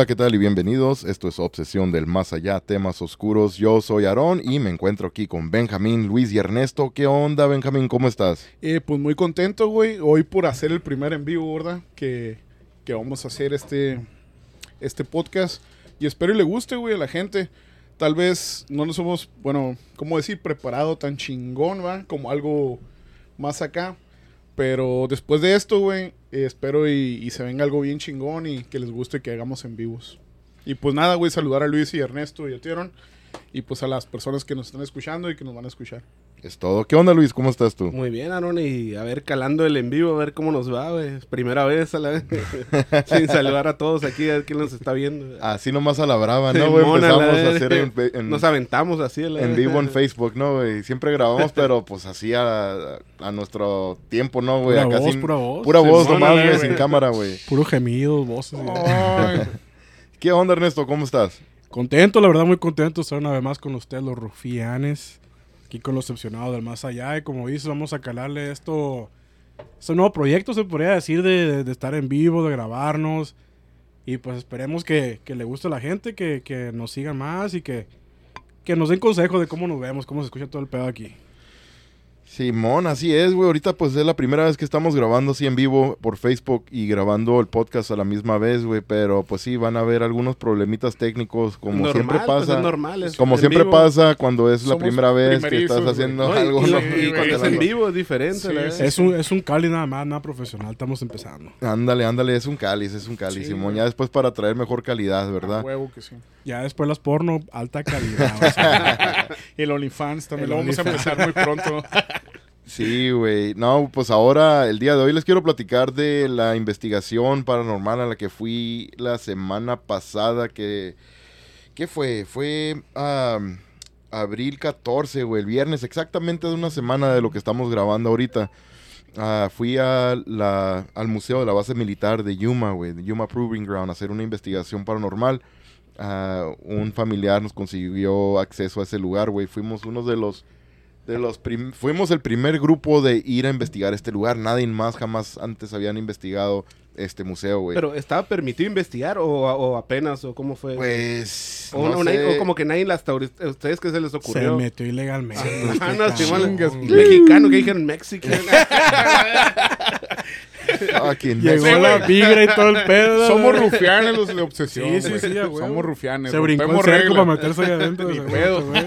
Hola, ¿qué tal y bienvenidos? Esto es Obsesión del Más Allá, temas oscuros. Yo soy Aarón y me encuentro aquí con Benjamín, Luis y Ernesto. ¿Qué onda, Benjamín? ¿Cómo estás? Eh, pues muy contento, güey, hoy por hacer el primer en vivo, ¿verdad? Que, que vamos a hacer este, este podcast. Y espero y le guste, güey, a la gente. Tal vez no nos hemos, bueno, ¿cómo decir? Preparado tan chingón, ¿va? Como algo más acá. Pero después de esto, güey, eh, espero y, se venga algo bien chingón y que les guste que hagamos en vivos. Y pues nada, güey, saludar a Luis y Ernesto y a Tieron. Y pues a las personas que nos están escuchando y que nos van a escuchar. Es todo. ¿Qué onda, Luis? ¿Cómo estás tú? Muy bien, Aaron, y a ver, calando el en vivo, a ver cómo nos va, güey. Primera vez a la vez. Sin saludar a todos aquí, a ver quién nos está viendo. Así nomás a la brava, ¿no, güey? Empezamos a hacer en, en- Nos aventamos así a la en vivo en Facebook, ¿no, güey? Siempre grabamos, pero pues así a, a nuestro tiempo, ¿no, güey? Pura voz, sin- pura voz. Pura voz Simón, nomás, güey, sin cámara, güey. Puro gemidos, voces. ¿Qué onda, Ernesto? ¿Cómo estás? Contento, la verdad, muy contento de estar una vez más con ustedes, los rufianes. Aquí con los opcionados del más allá. Y como dices, vamos a calarle esto. Este nuevo proyecto, se podría decir, de, estar en vivo, de grabarnos. Y pues esperemos que, que le guste a la gente, que, que nos sigan más y que, que nos den consejos de cómo nos vemos, cómo se escucha todo el pedo aquí. Simón, así es, güey. Ahorita pues es la primera vez que estamos grabando así en vivo por Facebook y grabando el podcast a la misma vez, güey. Pero pues sí, van a haber algunos problemitos técnicos, como Normal, siempre pues, pasa. es normal, es como siempre vivo. pasa cuando es la primera vez que estás haciendo No, y- algo, y, ¿no? y güey, cuando es en vivo es diferente, Sí, la. Es un, es un cali nada más, nada profesional. Estamos empezando. Ándale, ándale, es un cáliz, es un cáliz, Sí, Simón. Ya después para traer mejor calidad, ¿verdad? a huevo que sí. Ya después las porno, alta calidad. o sea, El OnlyFans también El lo vamos a empezar muy pronto. Sí, güey. No, pues ahora, el día de hoy les quiero platicar de la investigación paranormal a la que fui la semana pasada. Que, ¿Qué fue? Fue am, abril 14, güey, el viernes, exactamente de una semana de lo que estamos grabando ahorita. Ah, fui al museo de la base militar de Yuma, güey, Yuma Proving Ground, a hacer una investigación paranormal. Ah, un familiar nos consiguió acceso a ese lugar, güey. Fuimos unos de los de los prim- fuimos el primer grupo de ir a investigar este lugar. Nadie más jamás antes habían investigado este museo, güey. Pero ¿estaba permitido investigar o, o apenas o cómo fue? Pues o, no o nadie- sé. o como que nadie a ustedes que se les se ocurrió. metió ilegalmente. Ah, este no, mexicano que dijeron Mexican. Ah, ¿quién Llegó? Sí, la vigra y todo el pedo. Somos rufianes los de obsesión. Sí, sí, güey. sí. Somos rufianes. Se brincó el cerco para meterse ahí adentro. Ni pedo. güey.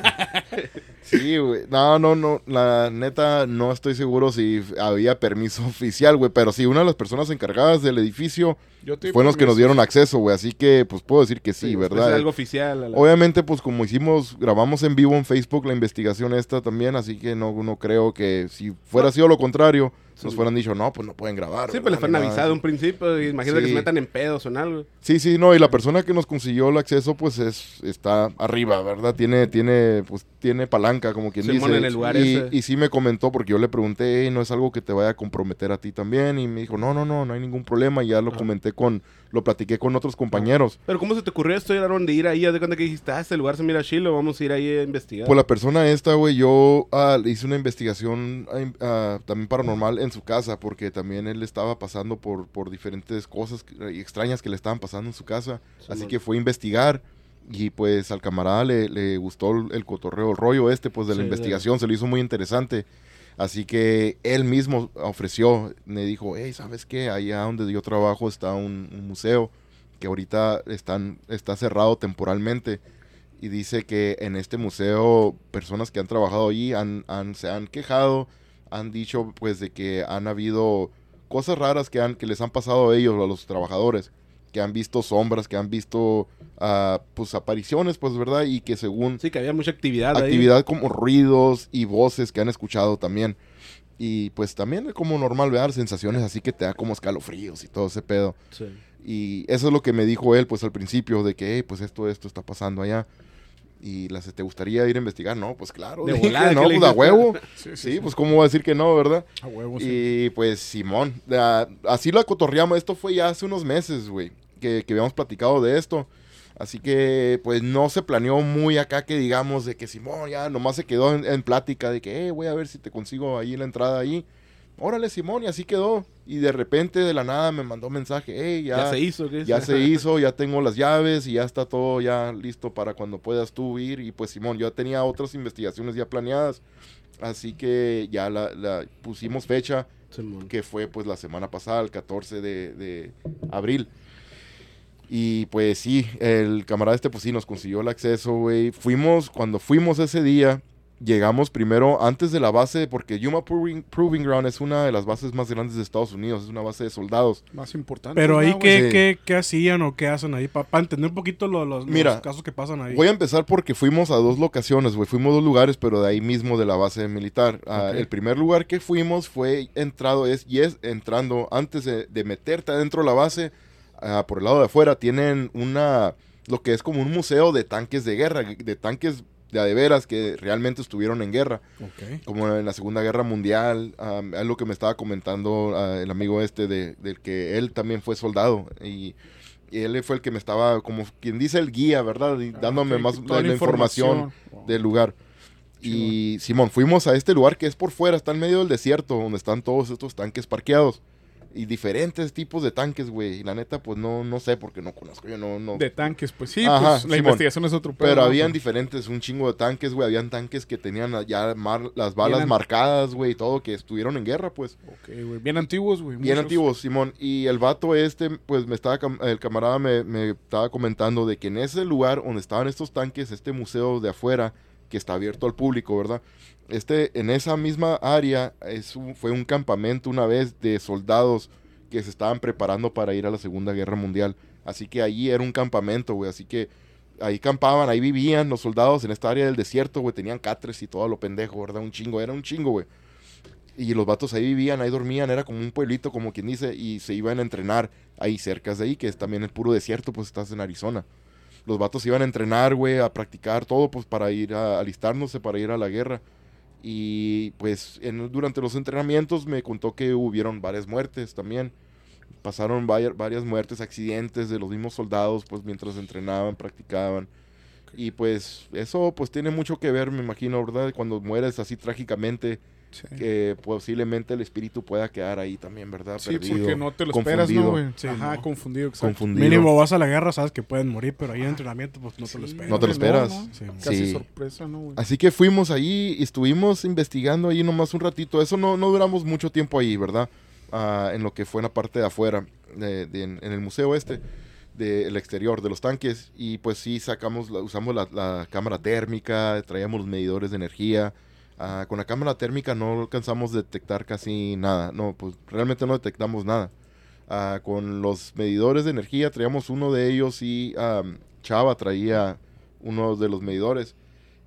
Sí, güey. No, no, no. La neta, no estoy seguro si había permiso oficial, güey. Pero sí, una de las personas encargadas del edificio Yo te fueron los que nos dieron acceso, güey. Así que, pues puedo decir que sí, pues, ¿verdad? Es algo oficial. la- Obviamente, pues como hicimos, grabamos en vivo en Facebook la investigación esta también, así que no, no creo que si fuera sido lo contrario, nos fueran dicho, no, pues no pueden grabar. Sí, ¿verdad? pues les fueron de avisado un principio. Imagínate que Sí. se metan en pedos o en algo. Sí, sí, no, y la persona que nos consiguió el acceso, pues es, está arriba, ¿verdad? Tiene, tiene, pues tiene palanca, como quien Simón, dice. en el lugar y, ese. y sí me comentó, porque yo le pregunté, "Ey, no es algo que te vaya a comprometer a ti también, y me dijo, no, no, no, no hay ningún problema, y ya lo Ah. comenté con, lo platiqué con otros compañeros. Pero ¿cómo se te ocurrió esto, Aaron, de ir ahí? De cuenta que dijiste, ah, este lugar se mira chilo, vamos a ir ahí a investigar. Pues la persona esta, güey, yo ah, hice una investigación ah, ah, también paranormal en su casa, porque también él estaba pasando por, por diferentes cosas extrañas que le estaban pasando en su casa. Así que fue a investigar y pues al camarada le, le gustó el, el cotorreo, el rollo este, pues de la Sí, investigación, se lo hizo muy interesante. Así que él mismo ofreció, me dijo, hey, ¿sabes qué? Allá donde yo trabajo está un, un museo que ahorita están, está cerrado temporalmente y dice que en este museo personas que han trabajado allí han, han- se han quejado, han dicho pues de que han habido cosas raras que, han, que les han pasado a ellos, a los trabajadores, que han visto sombras, que han visto ah, pues apariciones, pues verdad, y que según Sí, que había mucha actividad, ahí. actividad como ruidos y voces que han escuchado también. Y pues también es como normal ver sensaciones así que te da como escalofríos y todo ese pedo. Sí. Y eso es lo que me dijo él, pues al principio, de que, "Hey, pues esto, esto está pasando allá. Y las, ¿te gustaría ir a investigar? No, pues claro. De volada, no, ¿qué le pues a huevo. Sí, sí, Sí, sí. pues cómo va a decir que no, ¿verdad? A huevo, sí. Y pues Simón, así la cotorreamos. Esto fue ya hace unos meses, güey, que, que habíamos platicado de esto. Así que pues no se planeó muy acá que digamos de que Simón ya nomás se quedó en, en plática de que, eh, voy a ver si te consigo ahí la entrada ahí. Órale, Simón, y así quedó. Y de repente, de la nada, me mandó mensaje, hey, Ya, ya, se hizo, ¿qué? ya se hizo, ya tengo las llaves y ya está todo ya listo para cuando puedas tú ir. Y pues Simón, yo tenía otras investigaciones ya planeadas, así que ya la, la pusimos fecha, Simón. que fue pues la semana pasada, el 14 de, de abril. Y pues sí, el camarada este pues sí nos consiguió el acceso, güey. Fuimos, cuando fuimos ese día, llegamos primero antes de la base, porque Yuma Proving, Proving Ground es una de las bases más grandes de Estados Unidos, es una base de soldados. Más importante. Pero ahí, ¿no, ¿qué? Sí. qué, qué hacían o qué hacen ahí? Para entender un poquito lo- los, los Mira, casos que pasan ahí. Voy a empezar porque fuimos a dos locaciones, güey. Fuimos a dos lugares, pero de ahí mismo de la base militar. Ah. El primer lugar que fuimos fue entrado, es, y es entrando, antes de, de meterte adentro de la base, ah, por el lado de afuera, tienen una, lo que es como un museo de tanques de guerra, de tanques de a de veras que realmente estuvieron en guerra, como en la Segunda Guerra Mundial. ah, es lo que me estaba comentando ah, el amigo este, de, del que él también fue soldado. Y, y él fue el que me estaba, como quien dice, el guía, ¿verdad? Y Ah, dándome más la, información Wow. del lugar. Y Simón, fuimos a este lugar que es por fuera, está en medio del desierto, donde están todos estos tanques parqueados. Y diferentes tipos de tanques, güey. Y la neta, pues no, no sé, porque no conozco, yo no, no. De tanques, pues sí, Ajá, pues la Simón. investigación es otro pedo, Pero habían diferentes, un chingo de tanques, güey. Habían tanques que tenían ya mar- las balas Bien marcadas, güey, y todo, que estuvieron en guerra, pues. Ok, güey. Bien antiguos, güey. Bien muchos. antiguos, Simón. Y el vato este, pues me estaba, el camarada me, me estaba comentando de que en ese lugar donde estaban estos tanques, este museo de afuera, que está abierto al público, ¿verdad? Este, en esa misma área un- fue un campamento una vez de soldados que se estaban preparando para ir a la Segunda Guerra Mundial. Así que allí era un campamento, güey. Así que ahí campaban, ahí vivían los soldados en esta área del desierto, güey. Tenían catres y todo lo pendejo, ¿verdad? Un chingo, era un chingo, güey. Y los vatos ahí vivían, ahí dormían, era como un pueblito, como quien dice, y se iban a entrenar ahí cerca de ahí, que es también el puro desierto, pues estás en Arizona. Los vatos iban a entrenar, güey, a practicar todo, pues para ir a alistarnos, para ir a la guerra. Y pues en- durante los entrenamientos me contó que hubieron varias muertes también. Pasaron varias, varias muertes, accidentes de los mismos soldados, pues mientras entrenaban, practicaban. Y pues eso pues tiene mucho que ver, me imagino, ¿verdad? Cuando mueres así trágicamente, Sí. que posiblemente el espíritu pueda quedar ahí también, ¿verdad? Sí, Perdido, porque no te lo esperas, ¿no, güey? Sí, Ajá, no. confundido, exacto. Confundido. Mínimo vas a la guerra, sabes que pueden morir, pero ahí en entrenamiento, pues no te lo esperas. No te lo esperas. ¿no? Sí, Casi Sí. sorpresa, ¿no, güey? Así que fuimos ahí y estuvimos investigando ahí nomás un ratito. Eso no, no duramos mucho tiempo ahí, ¿verdad? Ah, en lo que fue en la parte de afuera, de- de- en, en el museo este, del exterior, de los tanques. Y pues sí, sacamos, la- usamos la, la cámara térmica, traíamos los medidores de energía. Ah, con la cámara térmica no alcanzamos a detectar casi nada. No, pues realmente no detectamos nada. Ah, con los medidores de energía traíamos uno de ellos y am, Chava traía uno de los medidores.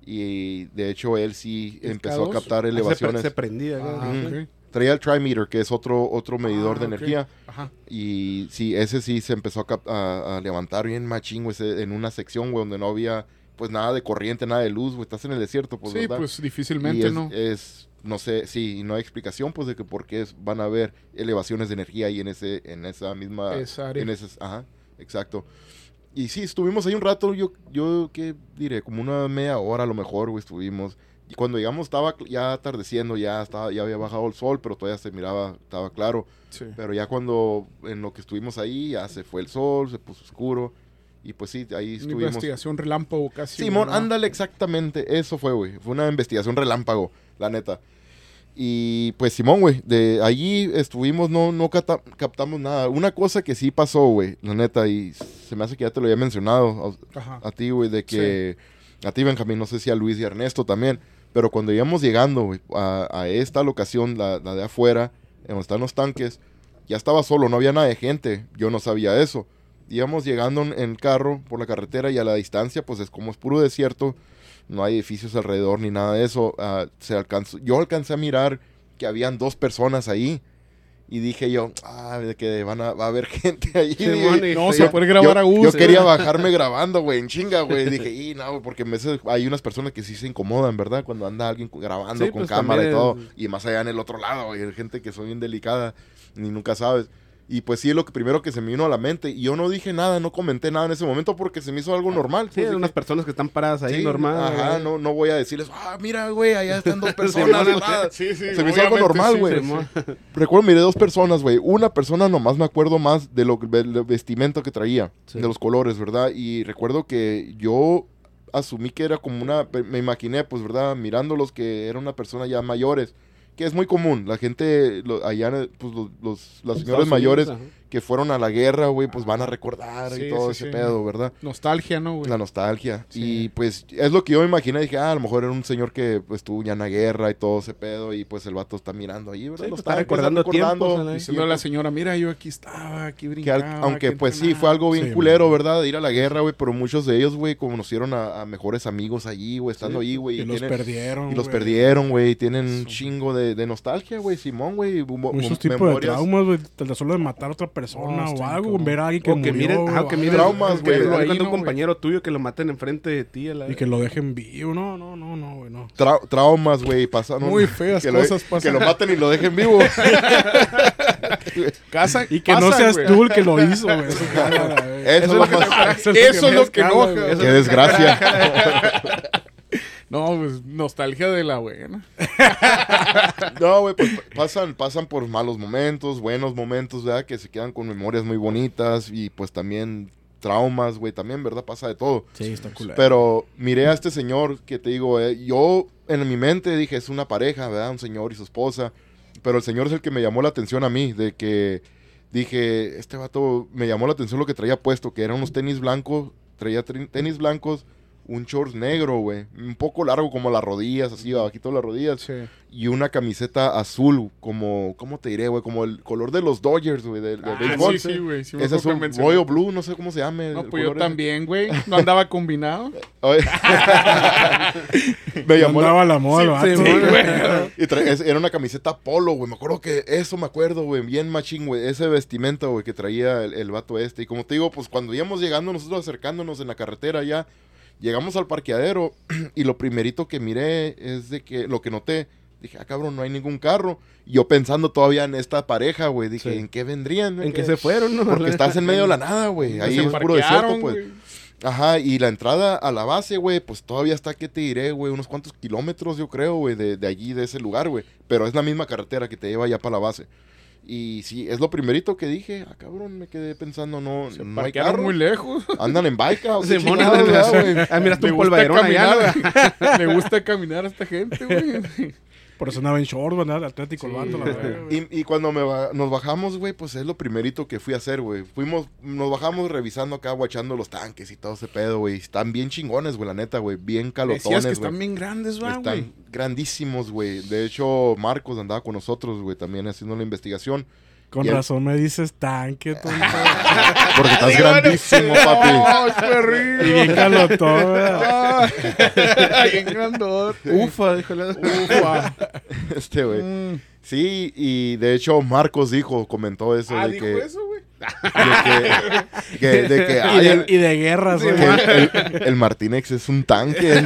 Y de hecho él sí ¿El empezó a K2? captar Ah, se pre- elevaciones. Se, prendía. Ah, ok. Traía el trimeter, que es otro, otro medidor Ah, de ok. energía. Ajá. Y sí, ese sí se empezó a, a- a levantar bien machingo ese, en una sección, güey, donde no había pues nada de corriente, nada de luz, güey. Estás en el desierto, pues, sí, ¿verdad? pues difícilmente, es, ¿no? es, no sé, sí, y no hay explicación, pues, de que por qué van a haber elevaciones de energía ahí en ese, en esa misma, Esa área. en ajá, exacto. Y sí, estuvimos ahí un rato, yo, yo, ¿qué diré? Como una media hora a lo mejor, güey, estuvimos. Y cuando llegamos estaba ya atardeciendo, ya estaba, ya había bajado el sol, pero todavía se miraba, estaba claro. Sí. Pero ya cuando, en lo que estuvimos ahí, ya se fue el sol, se puso oscuro. Y pues sí, ahí Una estuvimos. investigación relámpago casi. Simón, ándale, exactamente. Eso fue, güey. Fue una investigación relámpago, la neta. Y pues, Simón, güey, de allí estuvimos, no, no captamos nada. Una cosa que sí pasó, güey, la neta, y se me hace que ya te lo había mencionado a, a ti, güey, de que a ti, Benjamín, no sé si a Luis y a Ernesto también, pero cuando íbamos llegando, güey, a, a esta locación, la, la de afuera, en donde están los tanques, ya estaba solo, no había nada de gente. Yo no sabía eso. Íbamos llegando en, en carro por la carretera y a la distancia, pues es como es puro desierto, no hay edificios alrededor ni nada de eso. ah, se alcanzó, yo alcancé a mirar que habían dos personas ahí. Y dije yo, ah, de que van a, va a haber gente ahí. Sí, y- No, se puede grabar yo, a gusto. yo quería bajarme grabando, güey, en chinga, güey. Dije, y no, porque a veces hay unas personas que sí se incomodan, ¿verdad? Cuando anda alguien grabando Sí, con pues, cámara y todo. también- Y más allá en el otro lado, güey. Hay gente que son bien delicada, ni nunca sabes. Y pues sí, es lo que primero que se me vino a la mente. Y yo no dije nada, no comenté nada en ese momento porque se me hizo algo normal. Sí, pues, unas personas que están paradas ahí sí, normal. Ajá, no, no voy a decirles, ah, mira, güey, allá están dos personas. Sí, sí. Se me hizo algo normal, güey. Recuerdo, miré dos personas, güey. Una persona nomás me acuerdo más de lo del vestimenta que traía, de los colores, ¿verdad? Y recuerdo que yo asumí que era como una, me imaginé, pues, ¿verdad? Mirándolos que era una persona ya mayores, que es muy común. La gente lo- allá, pues, los, los- las señoras mayores Unidos. Que fueron a la guerra, güey, pues van a recordar Sí, y todo sí, ese sí. pedo, ¿verdad? Nostalgia, ¿no, güey? La nostalgia. Sí. Y pues es lo que yo me imaginé. Dije, ah, a lo mejor era un señor que pues estuvo ya en la guerra y todo ese pedo. Y pues el vato está mirando ahí, ¿verdad? Sí, Los pues, está tanques, recordando recordando. tiempos, Diciendo a la señora, mira, yo aquí estaba, aquí Que al- brincaba. aunque aquí pues sí, entrenaba". fue algo bien Sí, culero, man. ¿verdad? De ir a la guerra, güey. Pero muchos de ellos, güey, conocieron a, a mejores amigos allí, güey, estando ahí, güey. Y los tienen- perdieron. Y los güey. perdieron, güey. Tienen un chingo de, de nostalgia, güey. Simón, güey. Muchos tipos de traumas, güey. Solo de matar a otra persona o algo. Ver a alguien que O que murió, ajá, o que Traumas, que güey. Ahí, cuenta ¿no, un compañero tuyo que lo maten enfrente de ti. la- Y que lo dejen vivo. No, no, no, no, güey, no. Tra- traumas, güey. Pasaron. Muy feas que lo- cosas Que pasan. lo maten y lo dejen vivo. Casa, Y que no pasan, seas tú el que lo hizo, güey. Eso. Eso es lo más- Eso Eso es lo que enoja, güey. Qué desgracia. No, pues nostalgia de la buena. No, güey, pues pasan, pasan por malos momentos, buenos momentos, ¿verdad? Que se quedan con memorias muy bonitas y pues también traumas, güey, también, ¿verdad? Pasa de todo. Sí, está culero. Pero miré a este señor que te digo, eh, yo en mi mente dije, es una pareja, ¿verdad? Un señor y su esposa. Pero el señor es el que me llamó la atención a mí, de que dije, este vato me llamó la atención lo que traía puesto, que eran unos tenis blancos, traía tenis blancos, un shorts negro, güey, un poco largo como las rodillas, así, abajito de las rodillas Sí. y una camiseta azul, como, ¿cómo te diré, güey? Como el color de los Dodgers, güey, del de Ah, béisbol. sí, sí, güey. sí es mencionaste. Royal Blue, no sé cómo se llame. No, pues yo ese. también, güey. No andaba combinado. Me llamó la- Andaba la moda, sí, güey. Era una camiseta polo, güey. Me acuerdo que eso me acuerdo, güey. Bien machín, güey. Ese vestimenta, güey, que traía el, el vato este. Y como te digo, pues cuando íbamos llegando, nosotros acercándonos en la carretera ya, llegamos al parqueadero y lo primerito que miré es de que lo que noté. Dije, ah, cabrón, no hay ningún carro. Y yo pensando todavía en esta pareja, güey. Dije, Sí. ¿en qué vendrían? En que se fueron, ¿no? Porque estás en medio de la nada, güey. Ahí es puro desierto, pues. Ajá, y la entrada a la base, güey, pues todavía está, ¿qué te diré, güey? Unos cuantos kilómetros, yo creo, güey, de, de allí, de ese lugar, güey. Pero es la misma carretera que te lleva ya para la base. Y sí, es lo primerito que dije. Ah, cabrón, me quedé pensando, no, Se no hay carro. muy lejos. Andan en bike, o chingados, ¿verdad, güey? Ah, mira, Le un gusta polvaderón allá, gusta caminar a esta gente, güey. Por eso andaba en short, güey, andaba atlético el Sí, vato, la güey. güey. Y, y cuando me ba- nos bajamos, güey, pues es lo primerito que fui a hacer, güey. Fuimos, nos bajamos revisando acá, guachando los tanques y todo ese pedo, güey. Están bien chingones, güey, la neta, güey. Bien Decías calotones, que güey. están bien grandes, va, Están güey. grandísimos, güey. De hecho, Marcos andaba con nosotros, güey, también haciendo la investigación. Con y el- razón me dices tanque, tonto. Porque estás grandísimo, papi. ¡Ay, y perrillo! bien calotón, bien grandote. Ufa, dijo la... Ufa. Este, güey. Mm. Sí, y de hecho, Marcos dijo, comentó eso Ah, de dijo que, eso, güey. de que, que- de que, Y ay, de, el, y de guerras, güey. el, el- el Martinex es un tanque.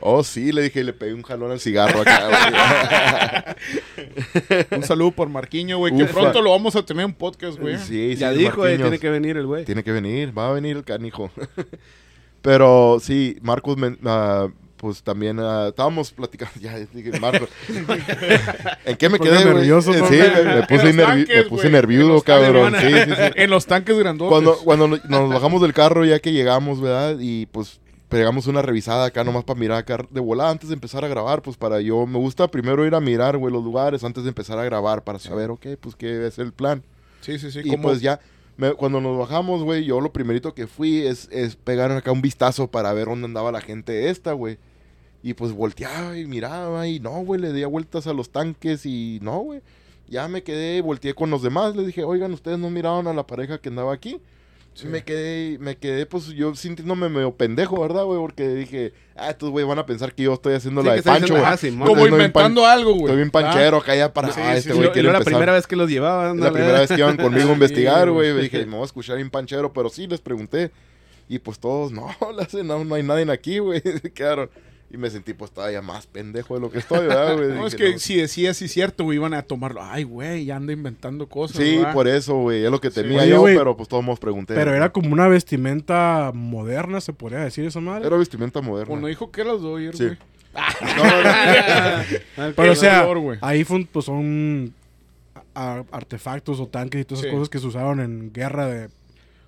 Oh, sí, le dije, y le pegué un jalón al cigarro acá, Un saludo por Marquiño, güey. Que Ufa. pronto lo vamos a tener en podcast, güey. güey. Sí, sí, Ya dijo, eh, tiene que venir el güey. Tiene que venir, va a venir el canijo. Pero sí, Marcos, ah, pues también ah, estábamos platicando. Ya dije, Marcos. ¿En qué me quedé, güey? nervioso. Sí, me, me puse, nervi- tanques, me puse güey. nervioso, cabrón. Sí, sí, sí. En los tanques grandotes. Cuando, cuando no- nos bajamos del carro, ya que llegamos, ¿verdad? Y pues pegamos una revisada acá nomás para mirar acá de volada antes de empezar a grabar. Pues para yo, me gusta primero ir a mirar, güey, los lugares antes de empezar a grabar para saber, ok, pues qué es el plan. Sí, sí, sí. y pues ya, me- cuando nos bajamos, güey, yo lo primerito que fui es, es pegar acá un vistazo para ver dónde andaba la gente esta, güey. Y pues volteaba y miraba y no, güey, le di vueltas a los tanques y no, güey. Ya me quedé, volteé con los demás, les dije, oigan, ustedes no miraron a la pareja que andaba aquí. Sí. Me quedé, me quedé, pues yo sintiéndome medio pendejo, ¿verdad, güey? Porque dije, ah, estos güey van a pensar que yo estoy haciendo Sí, la de Pancho, güey. ah, como inventando algo, güey. Estoy bien panchero acá ya para, ah, este güey lo la primera vez que los llevaban. La primera vez que iban conmigo a investigar, güey. Dije, me voy a escuchar bien panchero, pero sí les pregunté. Y pues todos, no, la sé, no, no hay nadie aquí, güey. Se quedaron. Y me sentí pues todavía más pendejo de lo que estoy, ¿verdad, güey? No, es que no. si decía sí cierto, güey, iban a tomarlo. Ay, güey, ya anda inventando cosas. Sí, ¿verdad? por eso, güey, es lo que temía Oye, yo, güey, pero pues todos nos pregunté. Pero era como una vestimenta moderna, se podría decir esa madre. Era vestimenta moderna. Pues no dijo que las doy, Sí. güey. No, no, no. Pero o sea, dolor, güey. ahí fue un- pues, son artefactos o tanques y todas esas Sí. cosas que se usaron en guerra de...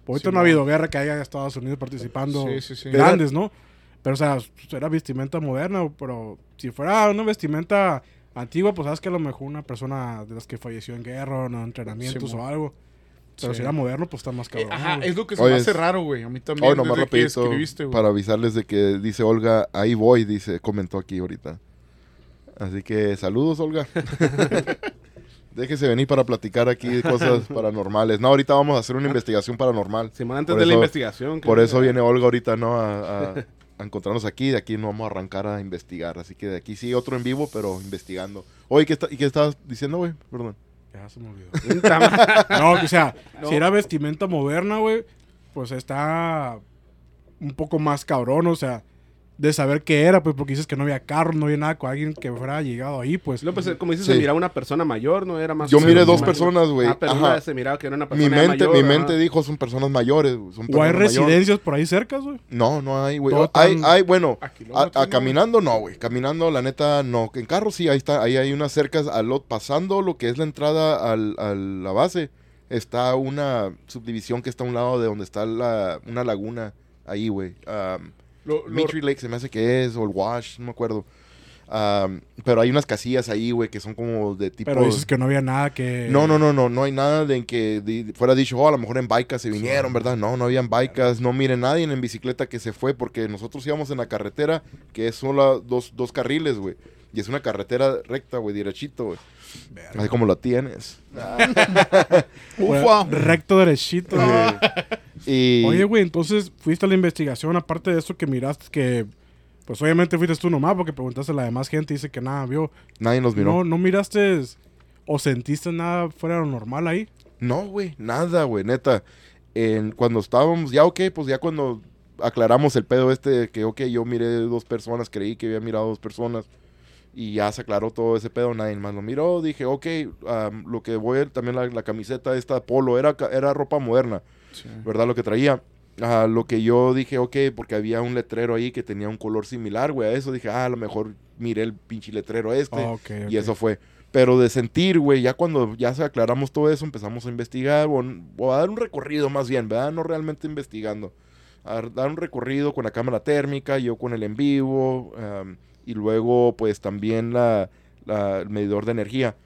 Ahorita Sí, no ha habido guerra que haya Estados Unidos participando Sí, sí, sí. grandes, ¿no? Pero o sea, era vestimenta moderna, pero si fuera una vestimenta antigua, pues sabes que a lo mejor una persona de las que falleció en guerra o en entrenamientos Sí, o algo. Pero Sí. si era moderno, pues está más Eh, cabrón. ajá, güey. es lo que se Oye, me hace es- raro, güey. A mí también. Hoy nomás rapidito para avisarles de que dice Olga, ahí voy, dice, comentó aquí ahorita. Así que saludos, Olga. Déjese venir para platicar aquí de cosas paranormales. No, ahorita vamos a hacer una investigación paranormal. Simón, antes Por de la investigación. Por eso viene Olga ahorita, ¿no? A, a- a encontrarnos aquí. De aquí nos vamos a arrancar a investigar. Así que de aquí sí, otro en vivo, pero investigando. Oye, ¿qué, está- ¿y qué estabas diciendo, güey? Perdón. Ya se me olvidó. No, o sea, No. si era vestimenta moderna, güey, pues está un poco más cabrón, o sea, de saber qué era, pues porque dices que no había carro, no había nada con alguien que fuera llegado ahí, pues. No, pues, como dices, Sí. se miraba una persona mayor, ¿no? Era más... Yo miré dos personas, güey. Ah, pero Ajá. se miraba que era una Mi persona mente, mayor. mi mente dijo, son personas mayores. Son o hay mayores. residencias por ahí cerca, güey. No, no hay, güey. Hay, hay, bueno, A caminando no, güey. Caminando, la neta, no. En carro sí, ahí está. Ahí hay unas cercas, al lot, pasando lo que es la entrada al, a la base. Está una subdivisión que está a un lado de donde está la, una laguna. Ahí, güey. Um, Lo- Lake se me hace que es, o el Wash, no me acuerdo. Um, pero hay unas casillas ahí, güey, que son como de tipo... Pero dices que no había nada que... No, no, no, no, no hay nada de en que fuera dicho, oh, a lo mejor en bicas se vinieron, ¿verdad? No, no habían bicas, no miren nadie en bicicleta que se fue porque nosotros íbamos en la carretera que es solo dos, dos carriles, güey. Y es una carretera recta, güey, derechito, güey. Así como la tienes. Ufa. Recto derechito. Y Oye, güey, entonces fuiste a la investigación, aparte de eso que miraste que... Pues obviamente fuiste tú nomás porque preguntaste a la demás gente y dice que nada vio. nadie nos miró. No, no miraste o sentiste nada fuera de lo normal ahí. No, güey, nada, güey, neta. En, cuando estábamos, ya ok, pues ya cuando aclaramos el pedo este de que, ok, yo miré dos personas, creí que había mirado dos personas y ya se aclaró todo ese pedo, nadie más lo miró. Dije, ok, am, lo que voy a también la, la camiseta esta polo era, era ropa moderna, Sí. ¿verdad? Lo que traía. Ah, lo que yo dije, ok, porque había un letrero ahí que tenía un color similar, güey, a eso dije, ah, a lo mejor miré el pinche letrero este. Ah, Y eso fue. Pero de sentir, güey, ya cuando ya se aclaramos todo eso, empezamos a investigar, o, o a dar un recorrido más bien, ¿verdad? No realmente investigando. A dar- un recorrido con la cámara térmica, yo con el en vivo, y luego pues también la, la- el medidor de energía.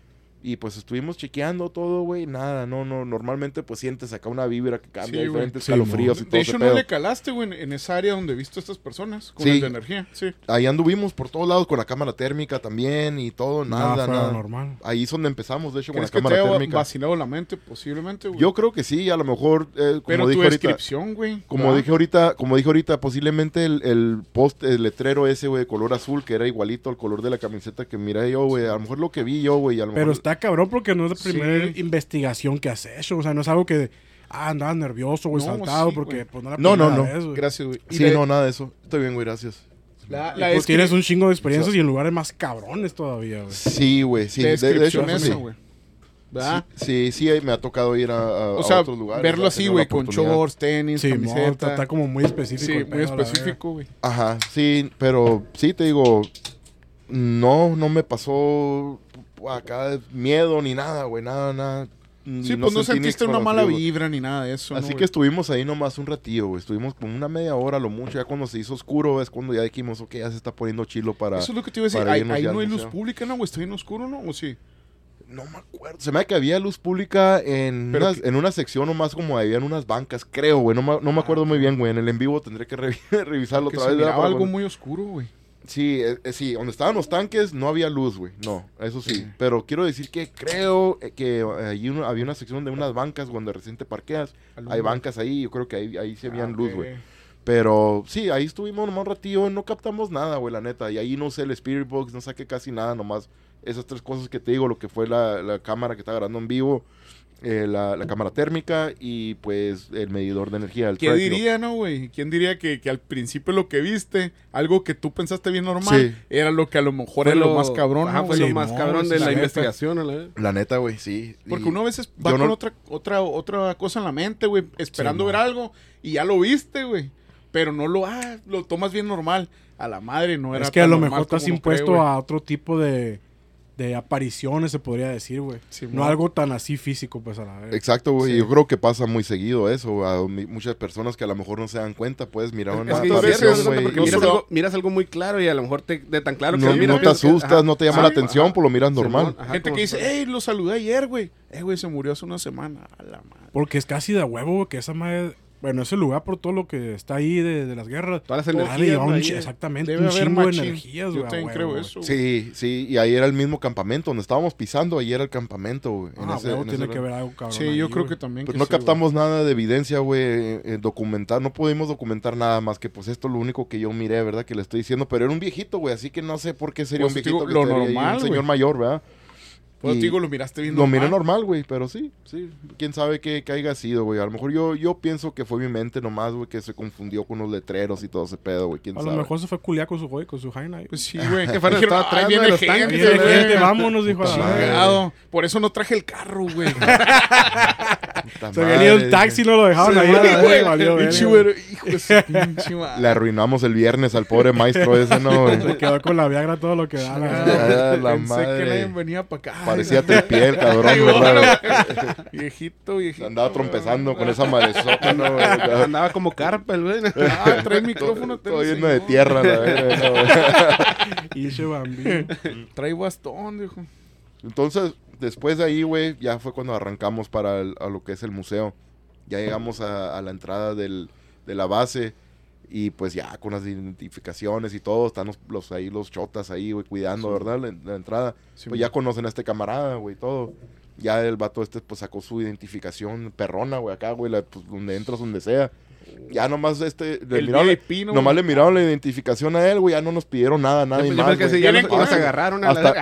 Y pues estuvimos chequeando todo, güey, nada, no, no, normalmente pues sientes acá una vibra que cambia, Sí, diferentes Sí, escalofríos y De todo ese hecho, no pedo. le calaste, güey, en- esa área donde viste a estas personas con Sí. el de energía. Sí. Ahí anduvimos por todos lados con la cámara térmica también y todo, nada, de nada. normal. Ahí es donde empezamos, de hecho, con la ¿Crees que te cámara haya térmica. vacilado la mente? Posiblemente, güey. Yo creo que sí, a lo mejor, eh, como Pero dije tu ahorita, descripción, güey. como ¿verdad? dije ahorita, como dije ahorita, posiblemente el, el post, el letrero ese, güey, de color azul, que era igualito al color de la camiseta que miré yo, güey, a lo mejor lo que vi yo, güey, Pero mejor... está cabrón porque no es la Sí. primera investigación que has hecho. O sea, no es algo que... Ah, andabas nervioso, güey, No, saltado, sí, porque güey. pues no la No, no, no. vez. Gracias, güey. Sí, no, nada de eso. Estoy bien, güey, gracias. La, pues tienes un chingo de experiencias y en lugares más cabrones todavía, güey. Sí, güey, sí. de- hecho, esa, sí. Sí, sí, sí, me ha tocado ir a, a- O a sea, otros lugares. verlo así, güey, con shorts, tenis, Sí, camiseta. está como muy específico. sí, muy específico, güey. Ajá, sí, pero sí te digo, no, no me pasó acá miedo ni nada, güey, nada, nada. Sí, pues no sentiste una mala vibra ni nada de eso. Así ¿no, que estuvimos ahí nomás un ratillo, güey. Estuvimos como una media hora, lo mucho. Ya cuando se hizo oscuro es cuando ya dijimos, ok, ya se está poniendo chilo para... Eso es lo que te iba a decir. Ahí, no hay luz museo. pública, ¿no, güey? ¿Está bien oscuro, no? ¿O sí? No me acuerdo. Se me da que había luz pública en, Pero unas- que- en una sección nomás como habían unas bancas, creo, güey. No, me- no me acuerdo muy bien, güey. En el en vivo tendré que revi- revisarlo otra vez. miraba algo muy oscuro, güey. Sí, eh, eh, sí, donde estaban los tanques no había luz, güey. No, eso sí. Pero quiero decir que creo eh, que eh, ahí uno- había una sección de unas bancas donde recién te parqueas. Hay Alumbra. bancas ahí, yo creo que ahí, ahí se habían Ah, luz, güey. Pero sí, ahí estuvimos nomás un ratillo, no captamos nada, güey, la neta. Y ahí no usé el Spirit Box, no saqué casi nada, nomás esas tres cosas que te digo, lo que fue la, la cámara que está grabando en vivo eh, la, la cámara térmica y pues el medidor de energía. El ¿Qué track, diría, no, güey? ¿Quién diría que, que al principio lo que viste, algo que tú pensaste bien normal, Sí. era lo que a lo mejor Fue era lo, más cabrón, Ajá, ¿no, fue lo más cabrón de la investigación. a la neta, güey, sí. Porque Y uno a veces va con no- otra, otra, otra cosa en la mente, güey, esperando Sí, ver algo y ya lo viste, güey. Pero no lo, ah, lo tomas bien normal. A la madre no era Es que a lo mejor estás impuesto cree, a otro tipo de, de apariciones, se podría decir, güey. No algo tan así físico, pues a la vez. Exacto, güey. Sí. Yo creo que pasa muy seguido eso. A muchas personas que a lo mejor no se dan cuenta, pues, miraron Es una que eres- sí, aparición, sí, güey. no miras, solo- algo, miras algo muy claro y a lo mejor te, de tan claro que No, miras, no te que- asustas, no te llama la atención, ajá. pues lo miras normal. Ajá, Gente que dice, hey, lo saludé ayer, güey. Eh, güey, se murió hace una semana. A la madre. Porque es casi de huevo, güey, que esa madre... Bueno, ese lugar por todo lo que está ahí de, de las guerras. Todas las energías. un ahí, eh. exactamente, Debe un haber chingo de energías, Yo también creo eso. Sí, sí, y ahí era el mismo campamento donde estábamos pisando, ahí era el campamento, güey. en Ah, ese- en tiene ese que ver algo cabrón Sí, ahí, yo creo que también. Pues que no sí, captamos nada de evidencia, güey, eh, documentar, no pudimos documentar nada más que pues esto es lo único que yo miré, ¿verdad? Que le estoy diciendo, pero era un viejito, güey, así que no sé por qué sería Pues un te viejito digo, que lo ahí, normal, un señor mayor, ¿verdad? Pues Y te digo, lo miraste bien Lo miré normal. normal, güey, pero sí, sí, quién sabe qué, qué haya sido, güey. A lo mejor yo, yo pienso que fue mi mente nomás, güey, que se confundió con los letreros y todo ese pedo, güey, quién A sabe. lo mejor se fue culiar con su güey, con su jaina. Pues sí, güey. Que estaba atrás, "Ahí ¿no? viene de los gente, tanques, Ahí viene güey". gente, vámonos, dijo. a. Chingado. Por eso no traje el carro, güey. Se madre, venía el taxi, no lo dejaron ahí. A Hijo de su pinche madre. Le arruinamos el viernes al pobre maestro ese, ¿no, güey? Se quedó con la Viagra todo lo que da. la Ah, verga. Ah, Pensé madre. que nadie venía para acá. Parecía tripiel, cabrón, Ay, ¿verdad? viejito, viejito. Andaba trompezando con esa madresota, ¿no, güey? Andaba como carpa el güey. Ah, trae el micrófono. Todo trae lleno de tierra, la verga, ¿no, güey? Y ese bambino. Trae bastón, dijo. Entonces, después de ahí, güey, ya fue cuando arrancamos para el- a lo que es el museo. Ya llegamos a, a la entrada del, de la base y pues ya con las identificaciones y todo, están los, los- ahí los chotas ahí, güey, cuidando, ¿verdad? La, la entrada. Sí, pues ya conocen a este camarada, güey, todo. Ya el vato este pues sacó su identificación perrona, güey, acá, güey, la- pues, donde entras, donde sea. Ya nomás este, le El miraron, VIP, ¿no, nomás le miraron la identificación a él, güey, ya no nos pidieron nada, nada Yo y más, que si ya nos ibas a hasta- Ah,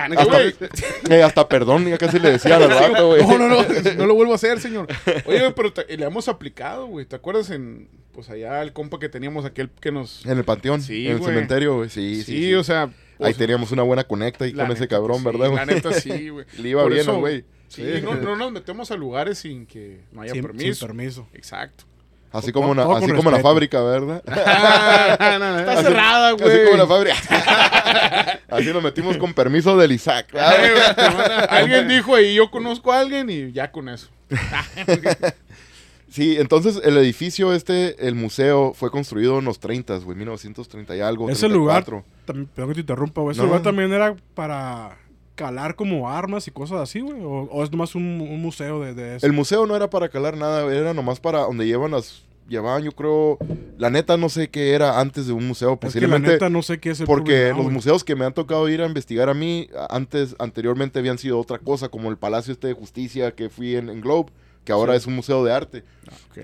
no, hasta- güey. Eh, hasta perdón, ya casi le decía al vato, güey. No, no, no, no lo vuelvo a hacer, señor. Oye, güey, pero te- le hemos aplicado, güey. ¿Te acuerdas en, pues allá el compa que teníamos, aquel que nos... En el panteón, Sí, en el güey. cementerio, güey. Sí, Sí, sí, sí. o sea... Ahí pues, teníamos una buena conecta ahí la con ese cabrón, ¿verdad, sí, güey? La neta sí, güey. Le iba Por bien, eso, ¿no, güey. Sí, no, no nos metemos a lugares sin que no haya Sin, permiso. sin permiso. Exacto. Así como, na- todo así como la fábrica, ¿verdad? Ah, no, no, Está Así- cerrada, Así güey. como la fábrica. así nos metimos con permiso del Isaac. Alguien dijo ahí, yo conozco a alguien y ya con eso. Sí, entonces el edificio este, el museo, fue construido en los 30, güey, 1930 y algo. Ese lugar, 34. también, perdón que te interrumpa, güey. Ese No. lugar también era para calar como armas y cosas así, güey. O, o es nomás un, un museo de, de eso. El museo no era para calar nada, era nomás para donde llevan las... Llevaban, yo creo... La neta no sé qué era antes de un museo. es que la Posiblemente... neta no sé qué es el Porque los museos que me han tocado ir a investigar a mí, antes, anteriormente habían sido otra cosa, como el Palacio este de Justicia que fui en, en Globe, que ahora es un museo de arte.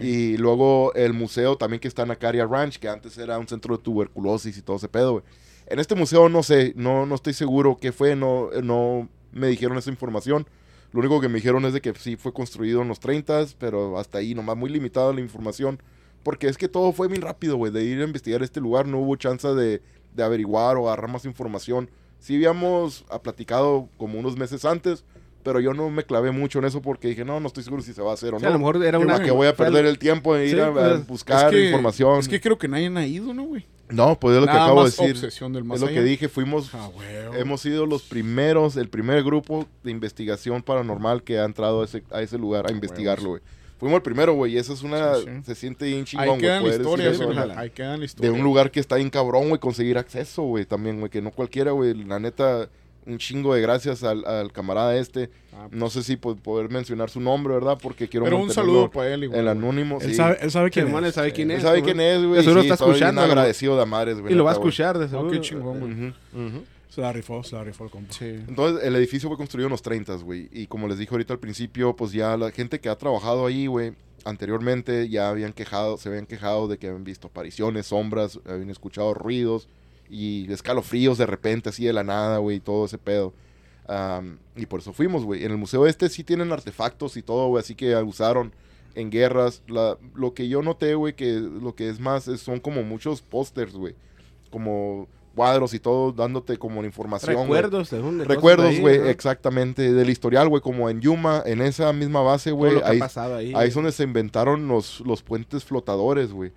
Y luego el museo también que está en Acaria Ranch, que antes era un centro de tuberculosis y todo ese pedo, güey. En este museo no sé, no, no estoy seguro qué fue, no, no me dijeron esa información. Lo único que me dijeron es de que sí fue construido en los 30, pero hasta ahí nomás muy limitada la información. Porque es que todo fue bien rápido, güey, de ir a investigar este lugar, no hubo chance de, de averiguar o agarrar más información. Sí habíamos platicado como unos meses antes, pero yo no me clavé mucho en eso porque dije, no, no estoy seguro si se va a hacer o O sea, a no. lo mejor era una... ¿Para qué voy a perder el tiempo de ir Sí, a, a pues, buscar es que, información? Es que creo que nadie ha ido, ¿no, güey? No, pues es lo que acabo de decir. obsesión del más Es lo que dije, fuimos, Ah, hemos sido los primeros, el primer grupo de investigación paranormal que ha entrado a ese, a ese lugar a investigarlo, güey. Fuimos el primero, güey, y eso es una, Sí, sí. se siente bien Ahí chingón, güey, güey. Ahí quedan la de historia. un lugar que está bien cabrón, güey, conseguir acceso, güey, también, güey, que no cualquiera, güey, la neta, un chingo de gracias al, al camarada este. Ah, No sé si po- poder mencionar su nombre, ¿verdad? Porque quiero Pero un saludo para él, igual, El güey. anónimo, Él sí. sabe, él sabe Que quién es. sabe quién Él es. sabe quién es, güey. Seguro sí, está bien escuchando. güey. agradecido de Amares, güey. Y lo va a güey. escuchar, de seguro. qué chingón, güey. Ujú, ujú. Se la rifó, se la rifó el compa. Sí. Entonces, el edificio fue construido en los 30, güey. Y como les dije ahorita al principio, pues ya la gente que ha trabajado ahí, güey, anteriormente ya habían quejado, se habían quejado de que habían visto apariciones, sombras, habían escuchado ruidos y escalofríos de repente, así de la nada, güey, y todo ese pedo. Am, y por eso fuimos, güey. En el museo este sí tienen artefactos y todo, güey, así que usaron en guerras. La, lo que yo noté, güey, que lo que es más es- son como muchos pósters, güey. Como cuadros y todo, dándote como la información. Recuerdos, según Recuerdos, güey, exactamente. Del historial, güey, como en Yuma, en esa misma base, güey. Ahí, ahí. ahí es donde se inventaron los, los puentes flotadores, güey.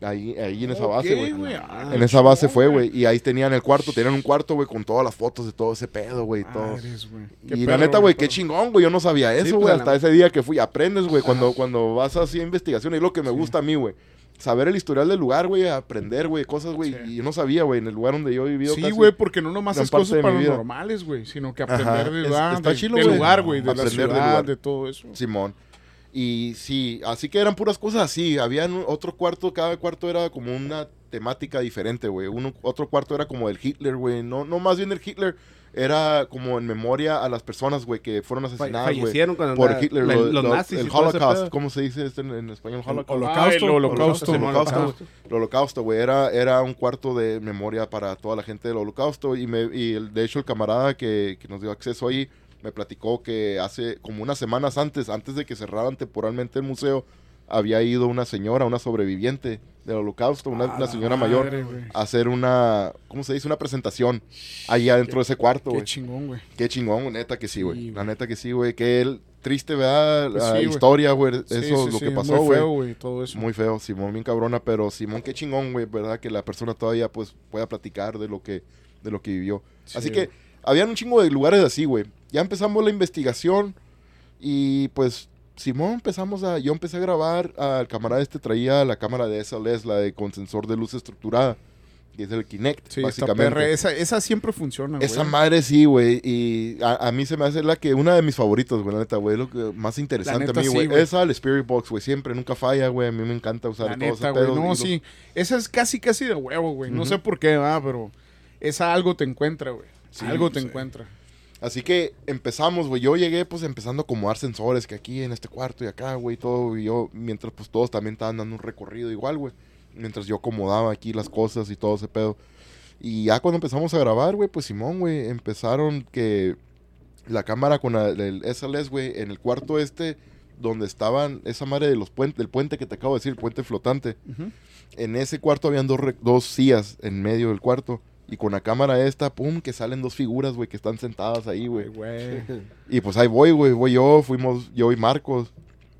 Ahí, ahí en esa base, güey. Ah, En esa base fue, güey. Y ahí tenían el cuarto, tenían un cuarto, güey, con todas las fotos de todo ese pedo, güey. y todo. Madres, güey. Qué Y la neta, güey, qué chingón, güey. Yo no sabía eso, pues, güey. la- hasta ese día que fui. Aprendes, güey, cuando, cuando vas así a investigación. Es lo que me gusta a mí, güey. Saber el historial del lugar, güey. Aprender, güey, cosas, güey. Sí. Y yo no sabía, güey, en el lugar donde yo he vivido. Sí, güey, porque no nomás es cosas de paranormales, güey, sino que Ajá, aprender de, es- ah, está de- chilo, del güey. lugar, güey, de la Aprender del ciudad, lugar. de todo eso. Simón. Y sí, así que eran puras cosas así. Había otro cuarto, cada cuarto era como una temática diferente, güey. Uno, otro cuarto era como el Hitler, güey. No, no más bien el Hitler. Era como en memoria a las personas, güey, que fueron asesinadas, güey. Por andaba- Hitler, la- lo- los lo- nazis. el Holocaust. ¿cómo se dice esto en, en español? Holocausto. Ah, el holocausto. Holocausto. holocausto. El holocausto, güey, era, era un cuarto de memoria para toda la gente del holocausto y, me, y el- de hecho el camarada que, que nos dio acceso ahí me platicó que hace como unas semanas antes, antes de que cerraran temporalmente el museo, había ido una señora, una sobreviviente del holocausto, una, A una la señora madre, mayor, a hacer una, ¿cómo se dice? Una presentación ahí adentro de ese cuarto, Qué chingón, güey. Qué chingón, neta que sí, güey. Sí, la neta que sí, güey. Que él, triste, ¿verdad? Pues La sí, historia, güey. Eso Sí, lo que pasó, Muy güey. feo, güey, todo eso. Muy feo, Simón, bien cabrona, pero Simón, qué chingón, güey, ¿verdad? Que la persona todavía, pues, pueda platicar de lo que, de lo que vivió. Sí, así que, habían un chingo de lugares así, güey. Ya empezamos la investigación y, pues, Simón empezamos a, yo empecé a grabar, al camarada este traía la cámara de SLS, la de con sensor de luz estructurada, que es el Kinect, Sí, esta básicamente. perra, esa, esa siempre funciona, güey. Esa madre sí, güey. Y a, a mí se me hace la que una de mis favoritos, güey, la neta, güey. Lo que más interesante neta, a mí, sí, güey. güey. Esa, el Spirit Box, güey. Siempre, nunca falla, güey. A mí me encanta usar La todo ese neta, güey. pedo. No, sí. Esa es casi, casi de huevo, güey. No sé por qué, va, pero esa algo te encuentra, güey. Sí, algo te sí. encuentra. Así que empezamos, güey. Yo llegué, pues, empezando a acomodar sensores que aquí en este cuarto y acá, güey, todo. Y yo, mientras, pues, todos también estaban dando un recorrido igual, güey. Mientras yo acomodaba aquí las cosas y todo ese pedo. Y ya cuando empezamos a grabar, güey, pues, Simón, güey, empezaron que la cámara con la- el SLS, güey, en el cuarto este, donde estaban esa madre de los puentes, del puente que te acabo de decir, el puente flotante. En ese cuarto habían dos, re- dos sillas en medio del cuarto. Y con la cámara esta, pum, que salen dos figuras, güey, que están sentadas ahí, güey. Y pues ahí voy, güey, voy yo, fuimos yo y Marcos.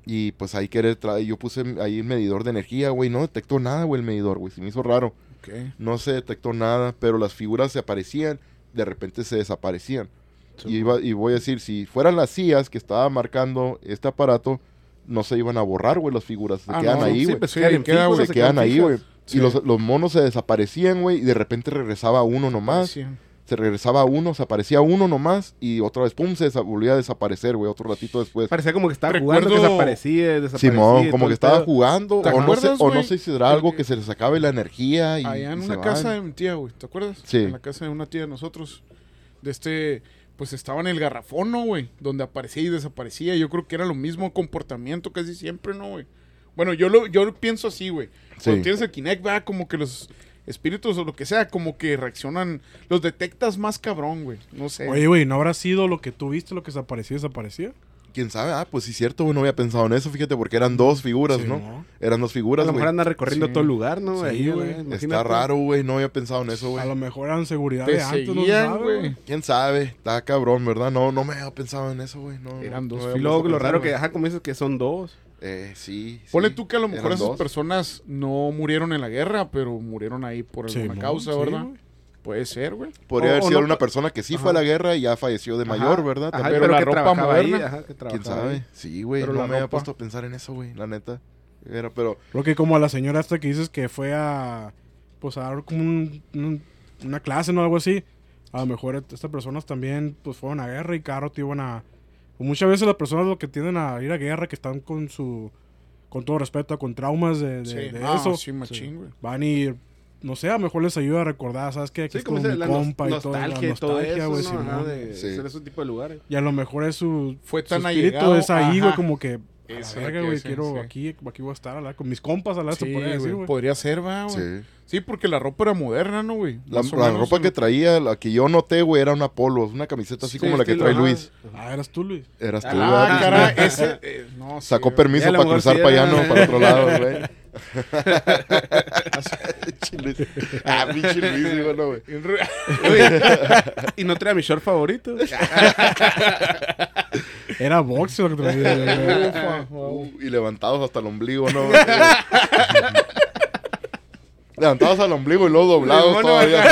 Y pues ahí querer traer, yo puse ahí el medidor de energía, güey, no detectó nada, güey, el medidor, güey, se me hizo raro. Ok. No se detectó nada, pero las figuras se aparecían, de repente se desaparecían. Y, iba, y voy a decir, si fueran las sillas que estaba marcando este aparato, no se iban a borrar, güey, las figuras, se Ah, quedan no, ahí, Sí, güey. pues queda, se quedan quedan ahí, güey. Sí. Y los, los monos se desaparecían, güey, y de repente regresaba uno nomás. Se regresaba uno, se aparecía uno nomás, y otra vez, pum, se volvía a desaparecer, güey, otro ratito después. Parecía como que estaba Recuerdo- jugando, que desaparecía, desaparecía. Simón, como que estaba pedo. jugando, ¿Te o no, sé, acuerdas, o no sé si será algo que se les acabe la energía y, Allá en y se una van. casa de mi tía, güey. ¿Te acuerdas? Sí. En la casa de una tía de nosotros. De este. Pues estaba en el garrafón, ¿no, güey? Donde aparecía y desaparecía. Yo creo que era lo mismo comportamiento casi siempre, ¿no, güey? Bueno, yo lo, yo lo pienso así, güey. Cuando Sí. tienes el Kinect, va como que los espíritus o lo que sea, como que reaccionan. Los detectas más cabrón, güey. No sé. Oye, güey, ¿no habrá sido lo que tú viste, lo que desaparecía, desaparecía? ¿Quién sabe? Ah, pues sí, cierto, güey, no había pensado en eso, fíjate, porque eran dos figuras, Sí, ¿no? ¿no? Eran dos A figuras, lo güey. mejor anda recorriendo Sí. todo el lugar, ¿no? Sí, Ahí, güey. Está raro, güey, no había pensado en eso, A güey. lo mejor eran seguridad Te de antes, no se seguían, sabe, güey. ¿Quién sabe? Está cabrón, ¿verdad? No, no me había pensado en eso, güey. No, Eran no dos puesto a lo raro que, ajá, como dices que son dos. Eh, sí, Ponle sí, tú que a lo mejor esas dos. personas no murieron en la guerra, pero murieron ahí por alguna causa, sí, ¿verdad? güey. Puede ser, güey. Podría O- haber sido no- una persona que sí fue a la guerra y ya falleció de mayor, ¿verdad? Ajá, pero pero, la que ropa trabajaba ahí, moderna. ajá, que ¿Quién sabe? ahí. Sí, güey, Pero no me había puesto a pensar en eso, güey, la neta. Era, pero Creo que como a la señora esta que dices que fue a, pues a dar como un- un- una clase, ¿no? Algo así. A lo mejor estas personas también, pues fueron a guerra y carro te iban a... pues, muchas veces las personas lo que tienden a ir a guerra, que están con su... Con todo respeto, con traumas de, de- Sí, Ah, de no, eso. sí, machín, güey. Van y, no sé, a lo mejor les ayuda a recordar, ¿sabes qué? Aquí Sí, es como mi la nos- compa y todo. Nostalgia y todo nostalgia, güey, ¿no? De Sí. ser ese tipo de lugares. Y a lo mejor es su... Fue su tan espíritu allegado, es ahí, güey, como que Esa verga, güey, quiero sí. aquí, aquí voy a estar, a la- con mis compas, a la Sí, podría decir, güey. Podría ser, va, güey. Sí. Sí. porque la ropa era moderna, ¿no, güey? La, la ropa que traía, la que yo noté, güey, era una polo, una camiseta así Sí, como la que trae ajá. Luis. Ah, eras tú, Luis. Eras tú, Ah, caray, ese... eh, no, sí, Sacó permiso para cruzar sí para allá, no, para otro lado, güey. Luis. ah, pinche Luis, digo, no, güey. Y no traía mi short favorito. Era. Ufa, Uh, y levantados hasta el ombligo, ¿no? levantados al ombligo y luego doblados todavía.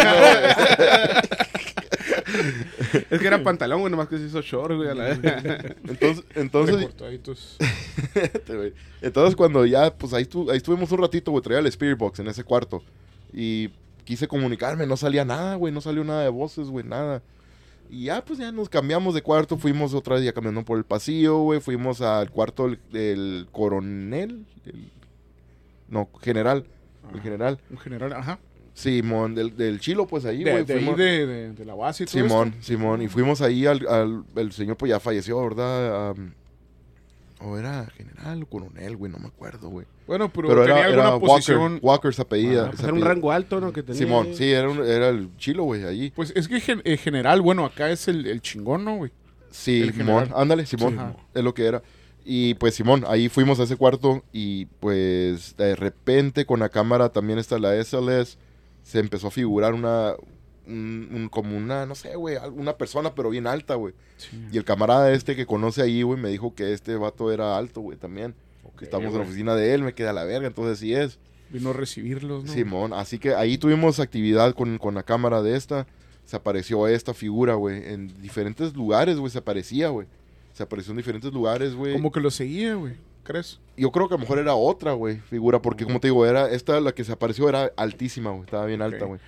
Es que era pantalón, güey, nomás que se hizo short, güey. A la vez. Entonces, entonces. Entonces cuando ya, pues ahí, estu- ahí estuvimos un ratito, güey, traía el Spirit Box en ese cuarto. Y quise comunicarme, no salía nada, güey, no salió nada de voces, güey, nada. Y ya, pues ya nos cambiamos de cuarto, fuimos otra vez ya caminando por el pasillo, güey, fuimos al cuarto del, del coronel, el- no, general, el general. En general, ajá. Simón, del, del chilo, pues ahí, De, güey. de de, de, de la base y todo Simón, esto. Simón. Y fuimos ahí al, al- El señor, pues ya falleció, ¿verdad? O era general o coronel, güey, no me acuerdo, güey. Bueno, pero, Pero tenía era, alguna era posición... Walker. Walker se apellida. Ah, pues era un rango alto, ¿no? Que tenía. Simón, sí, era, un- era el chilo, güey, allí. Pues es que gen- en general, bueno, acá es el, el chingón, ¿no, güey? Sí, el Simón, ándale, Simón, Sí. es lo que era. Y pues Simón, ahí fuimos a ese cuarto y pues de repente con la cámara también está la SLS, se empezó a figurar una, un, un- como una, no sé, güey, una persona pero bien alta, güey. Y el camarada este que conoce ahí, güey, me dijo que este vato era alto, güey, también. Estamos en la oficina de él, me queda la verga, entonces sí es. Vino a recibirlos, ¿no? Simón, así que ahí tuvimos actividad con, con la cámara de esta. Se apareció esta figura, güey, en diferentes lugares, güey, se aparecía, güey. Se apareció en diferentes lugares, güey. Como que lo seguía, güey. ¿Crees? Yo creo que a lo mejor era otra, güey, figura, porque como te digo, era esta, la que se apareció era altísima, güey, estaba bien alta, güey.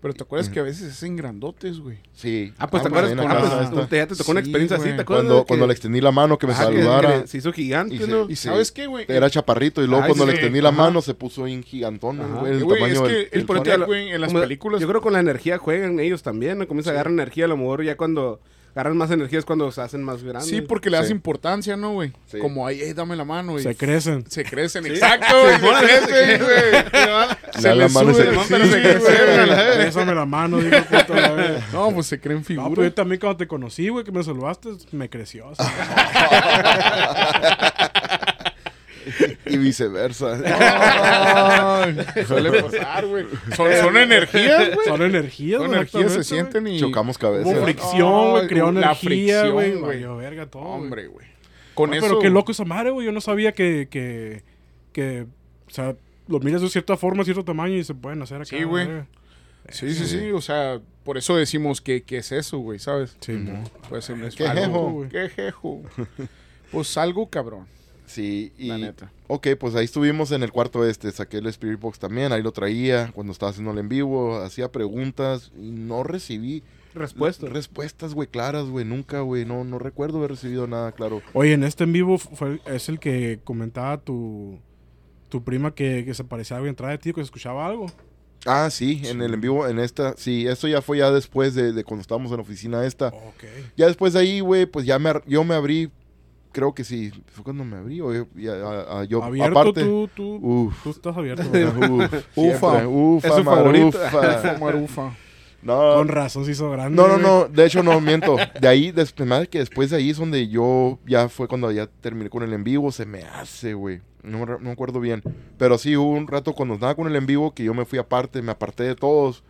Pero te acuerdas que a veces hacen grandotes, güey. Sí. Ah, pues te Ah, acuerdas con ah, pues, te- ya te tocó una experiencia así. ¿te acuerdas? Cuando, Que- cuando le extendí la mano que me Ah, saludara, que se hizo gigante, Y se- ¿no? ¿Y Sí. sabes qué, güey? era chaparrito, y luego Ay, cuando le extendí la ajá. mano se puso bien gigantón, Ajá. güey, el Güey, tamaño es que del... el lo- güey, en las como- películas... Yo creo que con la energía juegan ellos también, ¿no? Comienza a agarrar energía, a lo mejor ya cuando agarran más energía es cuando se hacen más grandes. Sí, porque le das Sí. importancia, ¿no, güey? Sí. Como ahí, "Ey, dame la mano, güey. Se crecen. Se crecen, exacto, güey. Se crecen, güey. Se la les mano se- pero se güey. crecen, la vez. Bésame la mano, digo, puto, la vez. No, pues se creen No, pero yo figuras. también cuando te conocí, güey, que me saludaste, me creció. así. y viceversa. Suele pasar, güey. Son, son energías, güey. Son energías, Son energías, se sienten y... Chocamos cabezas. Hubo fricción, güey, creó la energía, güey. verga todo. Hombre, güey. Con No, eso... Pero qué loco esa madre, güey. Yo no sabía que, que, que, o sea, lo miras de cierta forma, cierto tamaño y se pueden hacer acá. Sí, güey. Sí, sí, Sí. sí. O sea, por eso decimos que, que es eso, güey, ¿sabes? Sí, mo. Puede ser un Qué jejo. güey. Qué jejo. Pues algo cabrón, Sí, y... la neta. Ok, pues ahí estuvimos en el cuarto este, saqué el Spirit Box también, ahí lo traía cuando estaba haciendo el en vivo, hacía preguntas y no recibí Respuesta. respuestas, güey, claras, güey, nunca, güey, no, no recuerdo haber recibido nada claro. Oye, en este en vivo fue, es el que comentaba tu, tu prima que, que se parecía algo atrás de ti, que se escuchaba algo. Ah, sí, en el en vivo, en esta, sí, eso ya fue ya después de, de cuando estábamos en la oficina esta. Ok. Ya después de ahí, güey, pues ya me, ar- yo me abrí, creo que sí, fue cuando me abrí, o yo, ya, a- a- yo Abierto, aparte. tú, tú, Uf, tú estás abierto. uf, Ufa. ufa, Es su favorito. marufa. Marufa. No, Con razón se hizo grande. No, no, no, de hecho no miento. De ahí, después, más que después de ahí es donde yo ya fue cuando ya terminé con el en vivo, se me hace, güey. No, no me acuerdo bien. Pero sí hubo un rato cuando estaba con el en vivo que yo me fui aparte, me aparté de todos.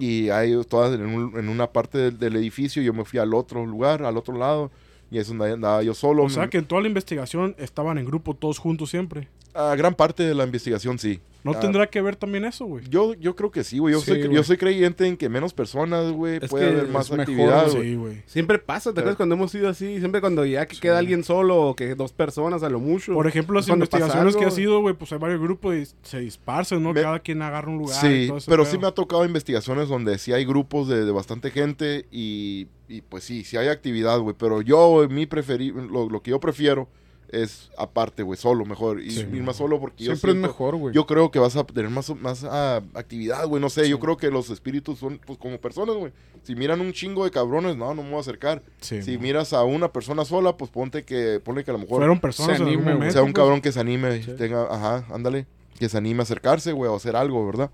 Y ahí todas en, un- en una parte del, del edificio, yo me fui al otro lugar, al otro lado. Y es donde andaba yo solo. O sea que en toda la investigación estaban en grupo todos juntos siempre. A gran parte de la investigación, sí. ¿No Ah, tendrá que ver también eso, güey? Yo, yo creo que sí, güey. Yo, Sí, soy, güey. yo soy creyente en que menos personas, güey, Es puede haber más mejor, actividad, güey. Sí, güey. Siempre pasa, ¿te acuerdas cuando hemos ido así? Siempre cuando ya que queda alguien solo o que dos personas a lo mucho. Por ejemplo, las investigaciones que ha sido, güey, pues hay varios grupos y se disparcen, ¿no? Me- Cada quien agarra un lugar. y Sí, todo ese pero pedo. sí me ha tocado investigaciones donde sí hay grupos de, de bastante gente y, y, pues sí, sí hay actividad, güey. Pero yo, mi preferi lo, lo que yo prefiero es aparte, güey, solo mejor. Y Sí. ir más solo porque yo Siempre es siento- mejor, güey. Yo creo que vas a tener más, más ah, actividad, güey. No sé, yo creo que los espíritus son pues como personas, güey. Si miran un chingo de cabrones, no, no me voy a acercar. Sí, si man. miras a una persona sola, pues ponte que, ponle que a lo mejor Fueron personas se anime, momento. sea un pues. cabrón que se anime, Sí. tenga, ajá, ándale, que se anime a acercarse, güey, o hacer algo, ¿verdad?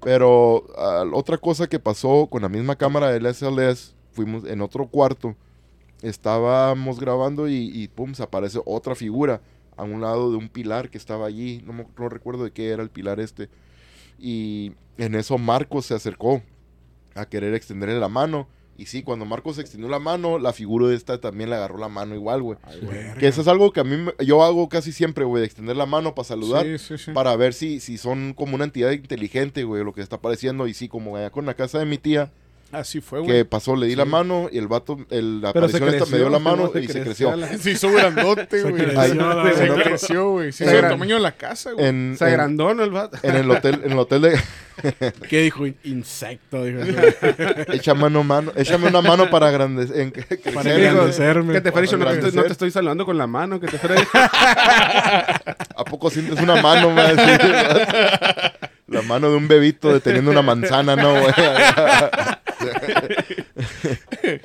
Pero ah, otra cosa que pasó con la misma cámara del SLS, fuimos en otro cuarto, estábamos grabando y, y pum, se aparece otra figura a un lado de un pilar que estaba allí, no, me- no recuerdo de qué era el pilar este. Y en eso Marcos se acercó a querer extenderle la mano. Y sí, cuando Marcos extendió la mano, la figura esta también le agarró la mano igual, güey. Que eso es algo que a mí yo hago casi siempre, güey, de extender la mano para saludar, Sí, sí, sí. para ver si, si son como una entidad inteligente, güey, lo que está apareciendo. Y sí, como allá con la casa de mi tía, Así fue, que güey. pasó, le di la mano y el vato, el, la aparición esta me dio la mano se y se creció la- Se hizo grandote, Se güey. Se creció, güey. Se Se hizo el tamaño de la casa, güey. En, Se agrandó, ¿no? El vato. en el hotel, en el hotel de ¿Qué dijo? Insecto, dijo. échame mano, mano, échame una mano para grandes, en, Para. Que te Felicio, no, te estoy- no te estoy saludando con la mano, que te fuera- ¿A poco sientes una mano, más? La mano de un bebito deteniendo una manzana, ¿no, güey?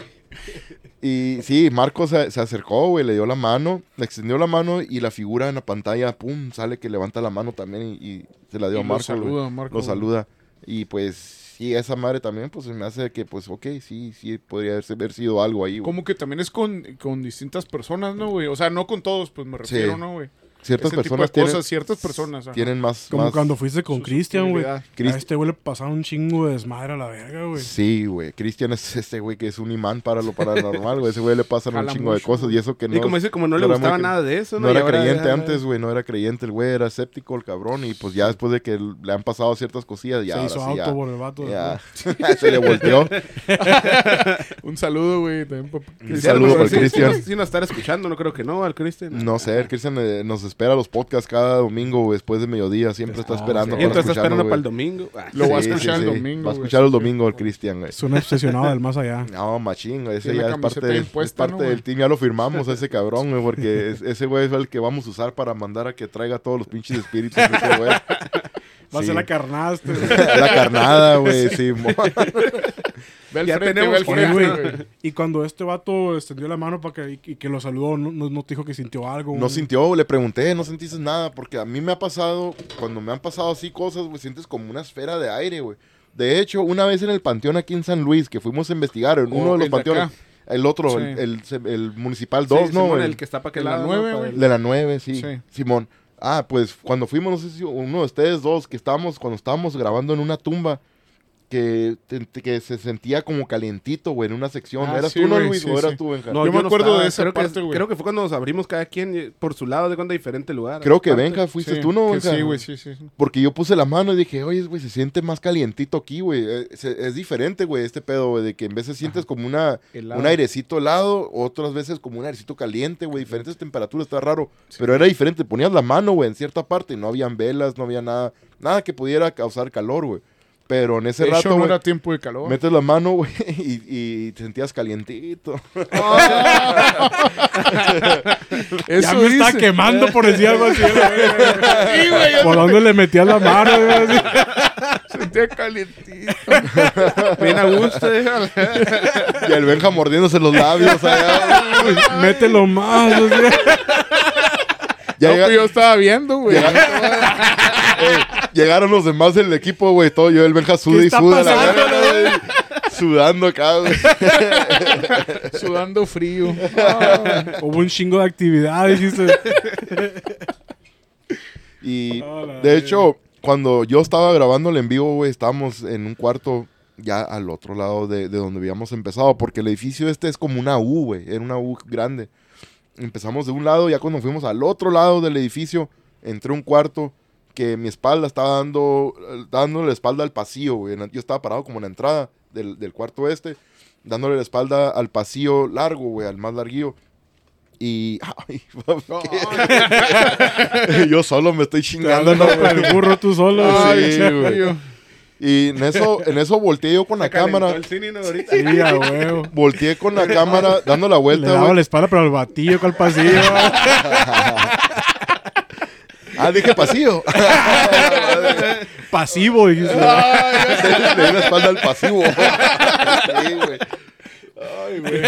y sí, Marco se, se acercó, güey, le dio la mano, le extendió la mano y la figura en la pantalla, pum, sale que levanta la mano también y, y se la dio Y a lo Marco. güey. saluda, Marco, Lo saluda. Y pues, sí, esa madre también, pues me hace que, pues, ok, sí, sí, podría haber sido algo ahí, güey. Como que también es con, con distintas personas, ¿no, güey? O sea, no con todos, pues me refiero, Sí. ¿no, güey? Ciertas Ese tipo de personas tienen, cosas, ciertas personas. ajá. tienen más... Como más- cuando fuiste con Cristian, güey. A este güey le pasaba un chingo de desmadre a la verga, güey. Sí, güey. Cristian es este güey que es un imán para lo paranormal, güey. Ese güey le pasan un chingo de mucho, cosas güey. y eso que no... Y como dice, como no le era muy gustaba cre- nada de eso, No Y era ahora creyente ya- antes, güey. No era creyente el güey. Era escéptico el cabrón. Y pues ya después de que le han pasado ciertas cosillas, ya Se ahora hizo sí, auto ya, por el vato. ya. se le volteó. Un saludo, güey. Un saludo para Cristian. Sí, nos estará escuchando, no creo que no, al Cristian. No sé, el Cristian eh, nos espera los podcasts cada domingo güey, después de mediodía. Siempre está Ah, esperando sí. Entonces está esperando para el domingo. Ah, Lo va a Sí, escuchar sí, el sí. domingo, Va a escuchar el sí. domingo el Cristian, güey. Es un obsesionado del más allá. No, machín, güey. Ese ya es parte, del, bien es puesta, parte ¿no, güey? del team. Ya lo firmamos a ese cabrón, güey, porque es- ese güey es el que vamos a usar para mandar a que traiga todos los pinches espíritus ese güey. Va a Sí. ser la carnada güey. La carnada, güey, sí. Ya frente, tenemos que- frente, güey. Y cuando este vato extendió la mano para que, y, y que lo saludó, no, no, no te dijo que sintió algo. No güey? sintió, le pregunté, no sentiste nada, porque a mí me ha pasado, cuando me han pasado así cosas, güey, sientes como una esfera de aire, güey. De hecho, una vez en el panteón aquí en San Luis, que fuimos a investigar, en Oh, uno de los panteones, acá. el otro, Sí. el, el- el municipal Sí, 2, ¿no? Simón, El- el que está para de la lado. nueve, ¿no? Para güey. el- De la 9, sí. Sí. Simón. Ah, pues cuando fuimos, no sé si uno de ustedes dos, que estábamos, cuando estábamos grabando en una tumba, que, te- que se sentía como calientito, güey, en una sección. Ah, ¿Eras sí, tú, no, güey, Luis? sí, ¿O eras sí. tú, Benja? No, Yo me no acuerdo estaba. de esa creo parte, que, güey. Creo que fue cuando nos abrimos cada quien eh, por su lado, de cuando diferente lugar. Creo que. Benja fuiste Sí, tú, ¿no, Benja? Sí, güey, sí, sí. Porque yo puse la mano y dije, oye, güey, se siente más calientito aquí, güey. Eh, Es, diferente, güey, este pedo, güey, de que en veces sientes como una, Helado. un airecito helado, otras veces como un airecito caliente, güey. Diferentes temperaturas, está raro. Pero era diferente. Ponías la mano, güey, en cierta parte y no habían velas, no había nada, nada que pudiera causar calor, güey. Pero en ese De hecho, rato, no güey, era tiempo de calor. metes la mano, güey, y, y te sentías calientito. Eso Ya me está dice. quemando por decir algo así. güey. Sí, güey, ya ¿Por dónde le metías la mano? güey? Sentía calientito. Bien a gusto. déjala. y el Benja mordiéndose los labios allá. Mételo más. Ya No, llega- pues yo estaba viendo, güey. Llegaron los demás del equipo, güey, todo. Yo, el Benja suda ¿Qué y suda, la pasando, verga, güey. Sudando acá, güey. Sudando frío. Hubo un chingo de actividad, dijiste. Y de hecho, cuando yo estaba grabando el en vivo, güey, estábamos en un cuarto ya al otro lado de, de donde habíamos empezado, porque el edificio este es como una U, güey, era una U grande. Empezamos de un lado, ya cuando fuimos al otro lado del edificio, entré un cuarto que mi espalda estaba dando, dándole la espalda al pasillo, güey. Yo estaba parado como en la entrada del, del cuarto este, dándole la espalda al pasillo largo, güey, al más larguillo. Y ay, yo solo me estoy chingando, ¿no, el burro tú solo. Ay, sí. sí, güey. Y en eso, en eso volteé yo con la cámara. El cine, ¿no? ahorita. Sí, a huevo. Volteé con la cámara dando la Le vuelta, daba güey. la espalda, pero al batillo con el pasillo. Ah, dije pasillo. Pasivo, dijiste. Le di la espalda al pasivo. Sí, güey. Ay, güey.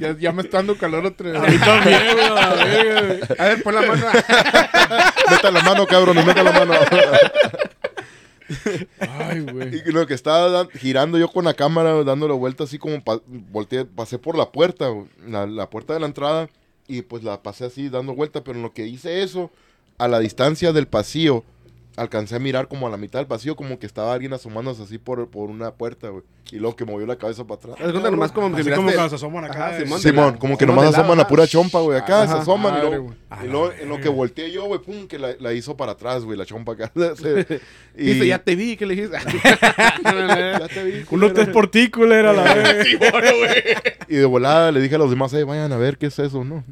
Ya, ya me está dando calor otra vez. A mí también, güey, a ver, pon la mano. Meta la mano, cabrón, meta la mano. Ay, güey. Y lo que estaba girando yo con la cámara, dándole vuelta así como pa- volteé, pasé por la puerta, la, la puerta de la entrada, y pues la pasé así dando vuelta, pero en lo que hice eso, a la distancia del pasillo, alcancé a mirar como a la mitad del pasillo, como que estaba alguien asomándose así por, por una puerta, güey. Y luego que movió la cabeza para atrás. Cuenta nomás como Así miraste- como cuando se asoman acá. Ajá, eh. Simón. Como que nomás asoman la pura chompa, güey. Acá se Ajá, asoman y madre, luego, güey. y luego en lo que volteé yo, güey, pum, que la, la hizo para atrás, güey, la chompa acá. Se- y Dice, ya te vi, ¿qué le dijiste? ya te vi, Uno te es por ti, culera, la verga. Y de volada le dije a los demás, eh, vayan a ver qué es eso, ¿no?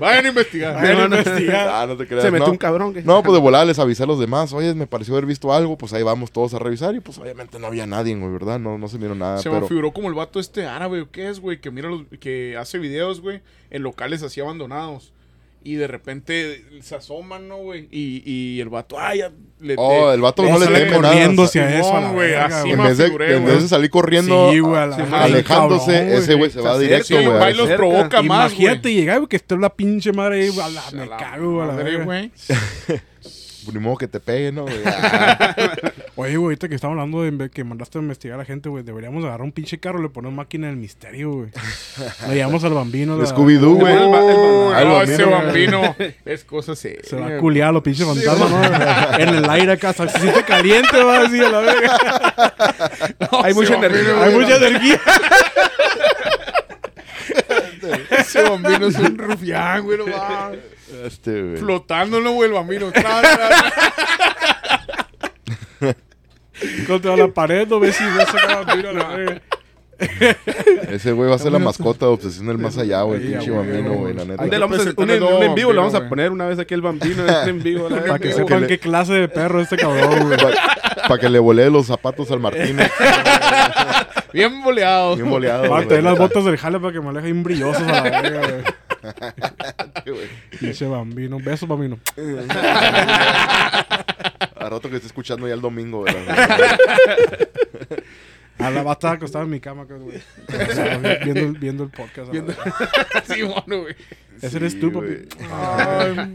Vayan a investigar. Vayan a investigar. Ah, no te creas. Se metió no. un cabrón. que- No, pues de volada les avisé a los demás, oye, me pareció haber visto algo, pues ahí vamos todos a revisar y pues obviamente no había nadie, güey, ¿verdad? No, no se vieron nada, Se me pero... figuró como el vato este árabe, ¿o qué es, güey? Que mira los, que hace videos, güey, en locales así abandonados. Y de repente se asoman, ¿no, güey? Y, y el vato, ay, ya le Oh, el vato no le teme corriendo nada. hacia eso, a la Simón, güey, así En me vez, de, figuré, en güey. vez de salir corriendo, Sí, güey, ah, alejándose, cabrón, ese güey se va Se directo, acerca, güey. los ese- provoca más, güey. Imagínate llegar, güey, que esté la pinche madre ahí, a la, me cago, güey, a la madre, verga. güey. Ni modo que te pegue, ¿no? güey? Ah, Oye, güey, ahorita que estamos hablando de que mandaste a investigar a la gente, güey, deberíamos agarrar un pinche carro y le ponemos máquina del misterio, güey. Le llevamos al bambino. la- Scooby-Doo, güey. No, bambino, ese güey. bambino es cosa seria. Se va a culiar a los pinches fantasmas, ¿no? En el aire acá, se siente caliente, va a decir a la verga. Hay mucha energía. bambino, Hay mucha energía. Ese bambino es un rufián, güey, no mames. Este, güey. Flotándolo, güey, el bambino. Tra, tra, tra. Contra la pared, no ves si ves a vampiro a la verga. Ese güey va a ser la mascota de Obsesión del Más Allá, güey. Sí, Pinche bambino, güey. la neta. Vamos a- un, en- todo un en vivo lo vamos a poner una vez aquí el bambino este en vivo. la Para que que sepan le- qué clase de perro es este cabrón, güey. Para que le volee los zapatos al Martínez. Bien boleado. Bien boleado. Va a güey. tener las botas del jale para que me alejen brillosos a la verga, güey. Pinche bambino. Besos, bambino. A rato que esté escuchando ya el domingo, güey. A la va a estar acostado en mi cama, acá, güey. O sea, viendo, el- viendo el podcast. Sí, bueno, güey. Ese eres tú, güey. papi. Ay,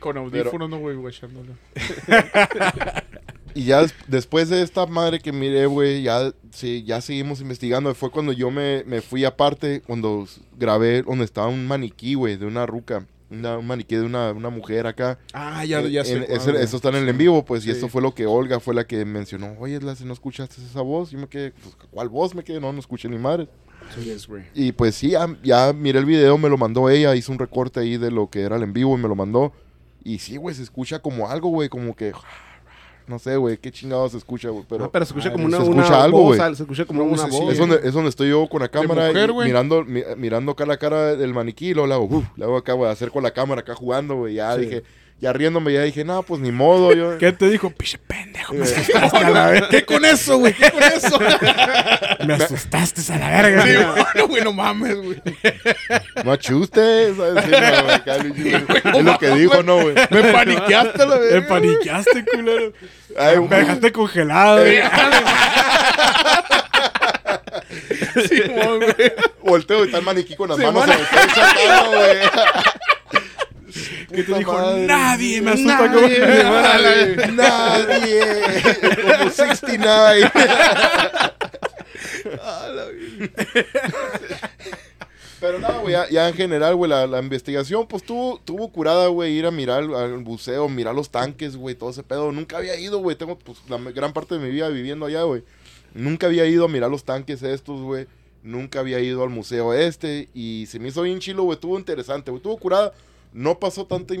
Con audífonos, no, güey, guachándolo. Y ya des- después de esta madre que miré, güey, ya, sí, ya seguimos investigando. Fue cuando yo me, me fui aparte, cuando grabé donde estaba un maniquí, güey, de una ruca. Una- un maniquí de una, una mujer acá. Ah, ya, En- ya sé. eso está en el en vivo, pues, y esto fue lo que Olga fue la que mencionó. Oye, Lasse, ¿no escuchaste esa voz? Y me quedé, pues, ¿cuál voz me quedé? No, no escuché ni madre. Sí, es. Y pues sí, ya, ya miré el video, me lo mandó ella, hizo un recorte ahí de lo que era el en vivo y me lo mandó. Y sí, güey, se escucha como algo, güey, como que... No sé, güey, qué chingado se escucha, güey, pero... Ah, pero se escucha como se una, escucha una algo, voz, al- se escucha como Una voz. Es donde, es donde estoy yo con la cámara mujer, y güey. mirando, mi- mirando acá la cara del maniquí y luego le hago, uf, le hago acá, güey, acerco la cámara acá jugando, güey, ya dije, ya riéndome, ya dije, no, pues ni modo, yo... ¿Qué te dijo? Pinche pendejo. Me asustaste a la verga. ¿Qué con eso, güey? ¿Qué con eso? Me asustaste a la verga. Sí, bueno, güey, no mames, güey. No achuste, ¿sabes? Sí, no, güey, acá, es lo que dijo, ¿no, güey? Me paniqueaste, la Me verga. paniqueaste, culero. Ay, Me dejaste congelado. güey. Simón, güey. Volteo y está el maniquí con las Sí, manos mano. en el pecho, güey. ¿Qué te dijo? madre. Nadie me asusta Nadie, como... nadie. Nadie. Como 69. Pero no, güey, ya, ya en general, güey, la, la investigación, pues tuvo, tuvo curada, güey, ir a mirar al, buceo, mirar los tanques, güey, todo ese pedo. Nunca había ido, güey, tengo pues, la gran parte de mi vida viviendo allá, güey. Nunca había ido a mirar los tanques estos, güey. Nunca había ido al museo este y se me hizo bien chilo, güey, estuvo interesante, güey, estuvo curada. No pasó tanta,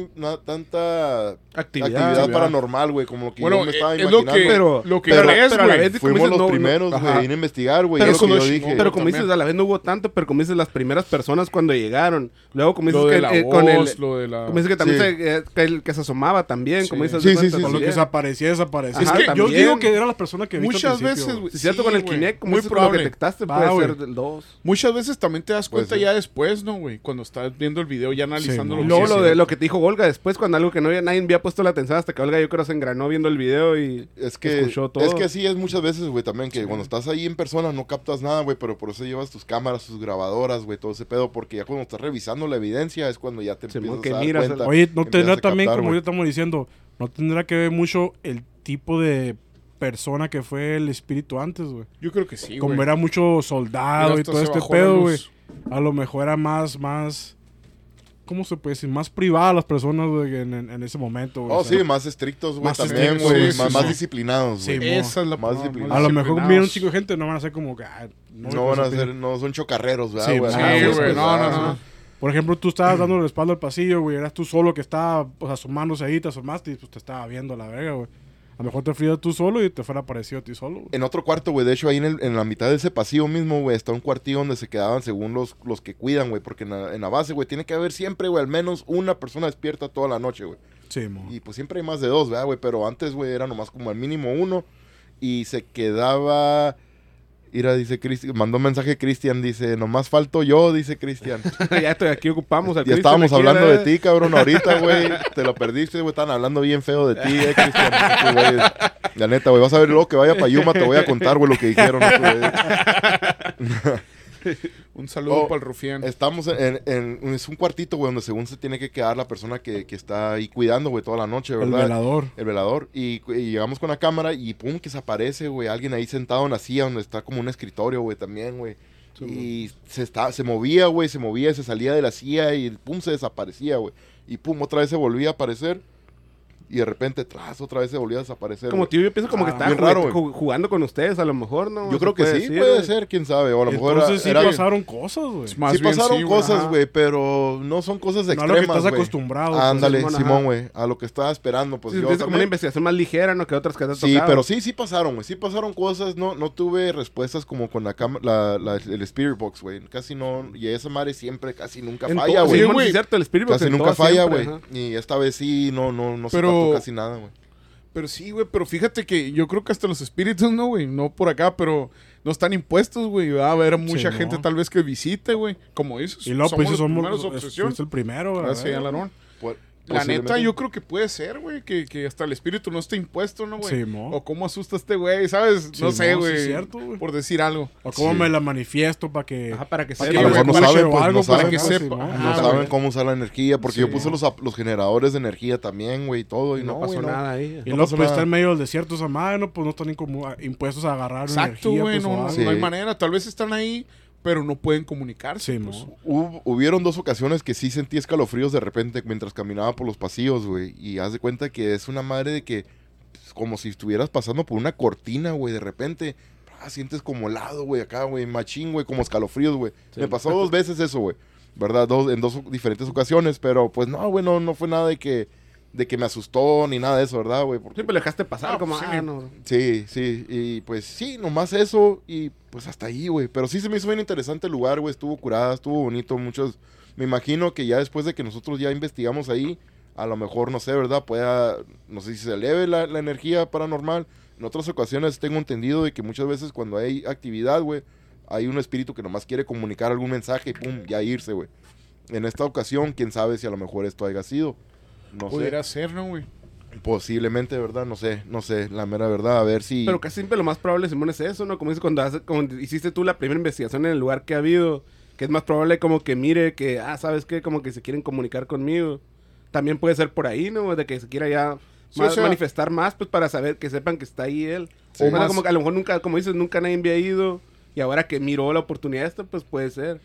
tanta Actividad. actividad, paranormal, güey, como lo que Bueno, yo me estaba eh, es lo imaginando. que, Pero- lo que pero- crees, pero a la güey. vez- como Fuimos dices, los no- no- primeros, güey, ir a investigar, güey. Pero es lo que como yo dije. Pero como dices, a la vez no hubo tanto, pero como dices, las primeras personas cuando llegaron. Luego, como dices, Lo que, de la eh, voz, con el, lo de la... como dices que también Sí. se, eh, que, el que se asomaba también, como Sí. dices. Sí, de sí, cuenta sí, Con lo que desaparecía, desaparecía. Es que yo digo que eran las personas que Muchas veces, güey. güey. Si es cierto, con el. Kinect, como Muy dices, lo que detectaste, Va, puede ser del 2. Muchas veces también te das cuenta ya después, ¿no, güey? Cuando estás viendo el video ya analizando mo. Y lo luego lo, sí de, lo que te dijo Olga después, cuando algo que no había, nadie había puesto la atención hasta que Olga yo creo se engranó viendo el video y... Es que, Escuchó todo. es que así es muchas veces, güey, también, que cuando estás ahí en persona no captas nada, güey, pero por eso llevas tus cámaras, tus grabadoras, güey, todo ese pedo, porque ya cuando estás revisando la evidencia es cuando ya te empiezas que a dar miras cuenta. Oye, no tendrá también, captar, como ya estamos diciendo, no tendrá que ver mucho el tipo de persona que fue el espíritu antes, güey. Yo creo que sí, Como güey. era mucho soldado Mira, y todo este pedo, güey. A lo mejor era más, más... ¿Cómo se puede decir? Más privada las personas, güey, en, en- en ese momento, güey. Oh, o sea, sí, más estrictos, güey, Más también, güey, sí, más, sí, más sí. disciplinados, Sí, güey. mo. Esa es la Más disciplinados. A lo mejor miran un chico de gente, no van a ser como que... ah, No, van a ser, no son chocarreros, ¿verdad, Sí, güey? sí, Ah, güey, pues, no, no, ah, no. Por ejemplo, tú estabas dando el espalda al pasillo, güey. Eras tú solo que estaba pues, asomándose ahí, te asomaste y pues te estaba viendo a la verga, güey. A lo mejor te frías tú solo y te fuera parecido a ti solo. güey. En otro cuarto, güey, de hecho ahí en, el- en la mitad de ese pasillo mismo, güey, está un cuartillo donde se quedaban según los, los que cuidan, güey, porque en la, en la base, güey, tiene que haber siempre, güey, al menos una persona despierta toda la noche, güey. Sí, mo. Y pues siempre hay más de dos, ¿verdad, güey? Pero antes, güey, era nomás como al mínimo uno. Y se quedaba. Mira, dice Cristian, mandó un mensaje Cristian, dice, nomás falto yo, dice Cristian. ya estoy aquí ocupamos al Ya estábamos hablando de ti, cabrón, ahorita, güey. Te lo perdiste, güey. Estaban hablando bien feo de ti, eh, Cristian. La neta, güey. Vas a ver luego que vaya para Yuma, te voy a contar, güey, lo que dijeron. güeyes. Un saludo Oh, para el rufián. Estamos en, en- Es un cuartito, güey, donde según se tiene que quedar la persona que, que está ahí cuidando, güey, toda la noche, El ¿verdad? velador. El velador. Y, y llegamos con la cámara y pum, que se aparece, güey. Alguien ahí sentado en la silla donde está como un escritorio, güey, también, güey. y se, está, se movía, güey, se movía, se salía de la silla y pum, se desaparecía, güey. Y pum, otra vez se volvía a aparecer. Y de repente, tras, otra vez se volvía a desaparecer. Como tío, yo pienso como que Ah, estaba bien raro, jugu- ju- jugando con ustedes, a lo mejor, ¿no? Yo creo que sí, decir, puede güey. ser, quién sabe. O a lo mejor era- Entonces sí era- pasaron cosas, güey. Sí bien pasaron sí, cosas, güey, pero no son cosas No a lo que extremas, estás güey. acostumbrado. pues. Ándale, Simón, ajá. Simón, güey. A lo que estaba esperando, pues Sí, yo es como una también. investigación más ligera, ¿no? Que otras que te Sí, tocado. pero sí, sí pasaron, güey. Sí pasaron cosas. No, no tuve respuestas como con la, la, la- el Spirit Box, güey. Casi no. Y esa madre siempre casi nunca falla, güey. sí, güey. sí, es cierto, el Spirit Box casi nunca falla, güey. Y esta vez sí, no, no, no Pero- se casi nada, güey. Pero sí, güey, pero fíjate que yo creo que hasta los espíritus, no, güey, no por acá, pero no están impuestos, güey. Va a haber mucha Sí, gente no. tal vez que visite, güey. Como dices, Y luego, pues, los somos, primeros somos obsesión. fuiste el primero, güey. Gracias, Alarón. La neta, yo creo que puede ser, güey, que, que hasta el espíritu no esté impuesto, ¿no, güey? Sí, mo. o cómo asusta este güey, ¿sabes? Sí, no sé, sí, güey. es cierto, güey. por decir algo. O cómo Sí. me la manifiesto para que... Ajá, para que para sepa. a lo mejor no saben, pues, algo no para que sepa. No saben cómo usar la energía, porque Sí, yo puse los, los generadores de energía también, güey, y todo. Y no, no, pasó nada ahí. Y No pues está en medio del desierto esa madre, ¿no? Pues no están ni como a- impuestos a agarrar Exacto, güey, pues, no hay manera. Tal vez están ahí, pero no pueden comunicarse. Sí, pues. Hub- hubieron dos ocasiones que sí sentí escalofríos de repente mientras caminaba por los pasillos, güey. Y haz de cuenta que es una madre de que, pues, como si estuvieras pasando por una cortina, güey, de repente. Ah, sientes como helado, güey, acá, güey, machín, güey, como escalofríos, güey. Sí. Me pasó dos veces eso, güey. ¿Verdad? Dos, en dos diferentes ocasiones, pero pues no, güey, no, no fue nada de que, de que me asustó ni nada de eso, ¿verdad, güey? Porque- Siempre le dejaste pasar No, como, pues, ah, sí. no. Sí, sí, y pues sí, nomás eso y pues hasta ahí, güey. Pero sí se me hizo bien interesante el lugar, güey, estuvo curada, estuvo bonito, muchos... Me imagino que ya después de que nosotros ya investigamos ahí, a lo mejor, no sé, ¿verdad? Pueda, no sé si se eleve la, la energía paranormal. En otras ocasiones tengo entendido de que muchas veces cuando hay actividad, güey, hay un espíritu que nomás quiere comunicar algún mensaje y pum, ya irse, güey. En esta ocasión, quién sabe si a lo mejor esto haya sido. No sé. Pudiera ser, ¿no, güey? Posiblemente, ¿verdad? No sé, no sé, la mera verdad, a ver si... Pero casi siempre lo más probable, Simón, es eso, ¿no? Como dices, cuando hace- como hiciste tú la primera investigación en el lugar que ha habido, que es más probable como que mire que, ah, ¿sabes qué? Como que se quieren comunicar conmigo. También puede ser por ahí, ¿no? De que se quiera ya Sí, más- o sea- manifestar más, pues para saber, que sepan que está ahí él. Sí. O más- como que a lo mejor nunca, como dices, nunca nadie había ido. Y ahora que miró la oportunidad esta, pues puede ser.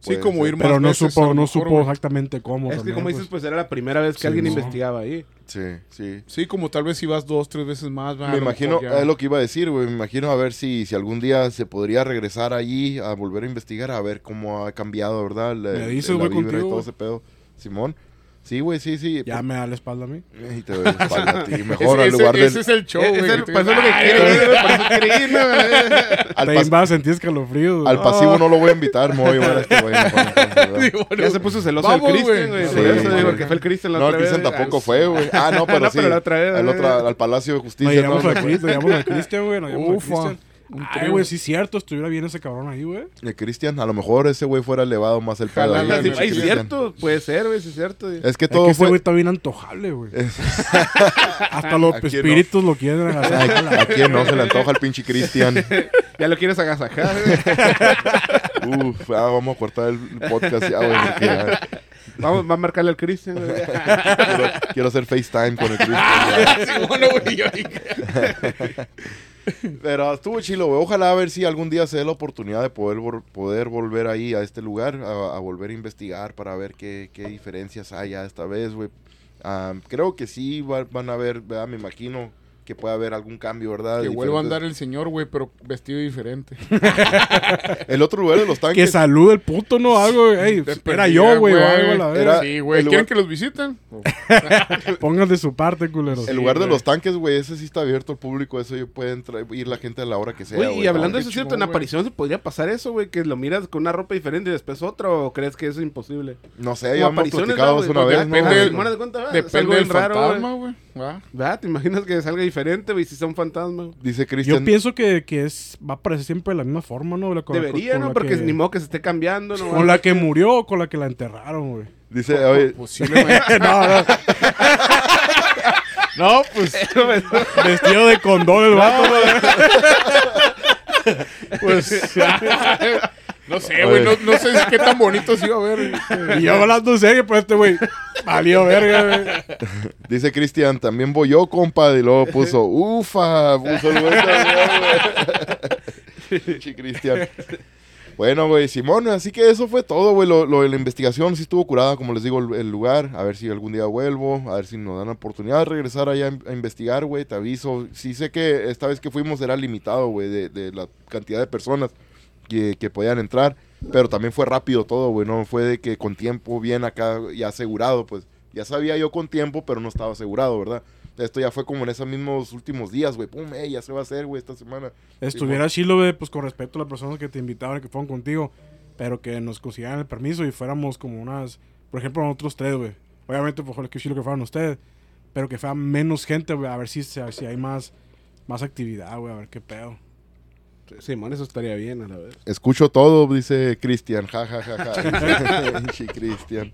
Sí, como ser. ir más Pero no veces, supo, no supo exactamente cómo. es que como pues. dices, pues era la primera vez que Sí, alguien no. investigaba ahí. Sí, sí. Sí, como tal vez si vas dos, tres veces más. va, a Me imagino, ya- es lo que iba a decir, güey. Me imagino a ver si, si algún día se podría regresar allí a volver a investigar, a ver cómo ha cambiado, ¿verdad? La, Me dices, la güey, vibra y contigo, todo ese pedo. Simón. Sí, güey, sí, sí. Ya me da la espalda a mí. Y te doy la espalda a ti. Ese, Mejor al ese- lugar ese del... es el show, Eh, güey. es el- que pues te- es lo que quiere güey. eso ¿no? Al, pas- vas a sentir escalofríos. al pasivo no lo voy a invitar, llevar a este güey. bueno, Ya se puso celoso Vamos, el Cristian, güey. güey. Sí, por eso güey. digo, porque fue el Cristian la No, el otra vez. Cristian tampoco Ah, fue, güey. Ah, no, pero No, sí. pero la otra vez, al, al Palacio de Justicia, ¿no? llamamos a Cristian, nos llamamos a Cristian, güey. Nos llamamos a. Cristian. Un Ay, güey, sí es cierto. Estuviera bien ese cabrón ahí, güey. El Cristian, a lo mejor ese güey fuera elevado más el pedo. ahí, sí, Ay, Cristian. cierto, puede ser, güey, sí es cierto. güey. Es que Es todo ese güey está bien antojable, güey. Hasta los espíritus lo quieren agarrar. ¿A, a quién no se le antoja el pinche Cristian? Ya lo quieres agasajar, güey. Uf, ah, vamos a cortar el podcast ya, güey. porque ya Vamos, va a marcarle al Cristian, güey. quiero, quiero hacer FaceTime con el Cristian. Sí, bueno, güey, yo dije. Pero estuvo chilo, güey. Ojalá a ver si algún día se dé la oportunidad de poder, poder volver ahí a este lugar, a, volver a investigar para ver qué, qué diferencias hay esta vez, güey. Ah, creo que sí va- van a ¿verdad? me imagino que puede haber algún cambio, ¿verdad? Que vuelva a andar el señor, güey, pero vestido diferente. El otro lugar de los Que tanques. salude el puto, ¿no? Algo, güey. Era yo, güey, o algo, la Era- verdad. Sí, güey. ¿Quieren lugar- que los visiten? Pongan de su parte, culeros. El lugar de los tanques, güey, ese sí está abierto al público. Eso puede entrar, ir la gente a la hora que sea. Güey, y hablando de eso, ¿cierto? En aparición se podría pasar eso, güey, que lo miras con una ropa diferente y después otra, o crees que eso es imposible? No sé, ya hemos platicado una vez, depende- del fantasma, güey. ¿Verdad? ¿Te imaginas que salga diferente, güey, si sea un fantasma? Dice Yo Cristian. pienso que, que es, va a aparecer siempre de la misma forma, ¿no? La- con la- Debería, con ¿no? la Porque que- ni modo que se esté cambiando, ¿no? Con la que murió o con la que la enterraron, güey. Dice, oye, Posiblemente. no, no. No, pues. Vestido de condón el vato, güey. Pues. no sé, güey. No, no sé qué tan bonito se iba a ver. Y yo hablando en serio, pues este güey. Valió verga, güey. dice Cristian, también voy yo, compa. Y luego puso, ufa, puso el güey también, güey. Pinche Cristian. Bueno, güey, Simón, así que eso fue todo, güey. Lo, lo de la investigación sí estuvo curada, como les digo, el, el lugar. A ver si algún día vuelvo, a ver si nos dan la oportunidad de regresar allá a, a investigar, güey. Te aviso. Sí sé que esta vez que fuimos era limitado, güey, de, de la cantidad de personas que, que podían entrar. Pero también fue rápido todo, güey. No fue de que con tiempo bien acá ya asegurado, pues. Ya sabía yo con tiempo, pero no estaba asegurado, ¿verdad? Esto ya fue como en esos mismos últimos días, güey. Pum, ey, ya se va a hacer, güey, esta semana. Estuviera chilo, güey, pues con respeto a las personas que te invitaban y que fueron contigo. Pero que nos consiguieran el permiso y fuéramos como unas. Por ejemplo, nosotros tres, güey. Obviamente, pues, que chilo que fueran ustedes. Pero que fuera menos gente, güey. A ver si, si hay más, más actividad, güey. A ver qué pedo. Simón, eso estaría bien, a la vez. Escucho todo, dice Cristian. Ja, ja, ja, ja. Pinche Cristian.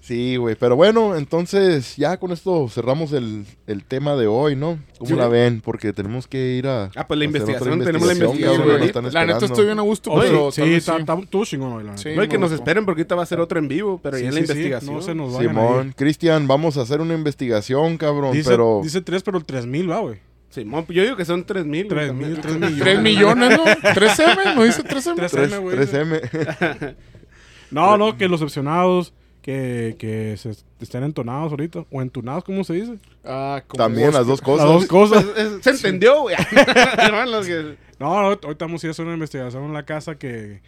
Sí, güey. Pero bueno, entonces ya con esto cerramos el, el tema de hoy, ¿no? ¿Cómo Sí. la ven? Porque tenemos que ir a. Ah, pues la investigación, tenemos la investigación, cabrón, están La neta estoy bien a gusto, Oye, pero sí, está, sí. está todo chingón, güey. la neta. Sí. No, y que nos esperen porque ahorita va a ser otro en vivo, pero Sí, ya en la sí, sí, investigación. No se nos Simón. Cristian, vamos a hacer una investigación, cabrón, Dice, pero dice tres, pero el tres mil va, güey. Simón, yo digo que son 3 mil. Tres mil, tres millones. 3 millones, ¿no? 3M, ¿no dice 3M? Tres- 3, 3M, güey. 3M. No, no, que los opcionados, que, que se estén entonados ahorita. O entunados, ¿cómo se dice? Ah, como También vos. las dos cosas. Las dos cosas. Pues, es- se entendió, güey. No, no, ahorita vamos a ir a hacer una investigación en la casa que,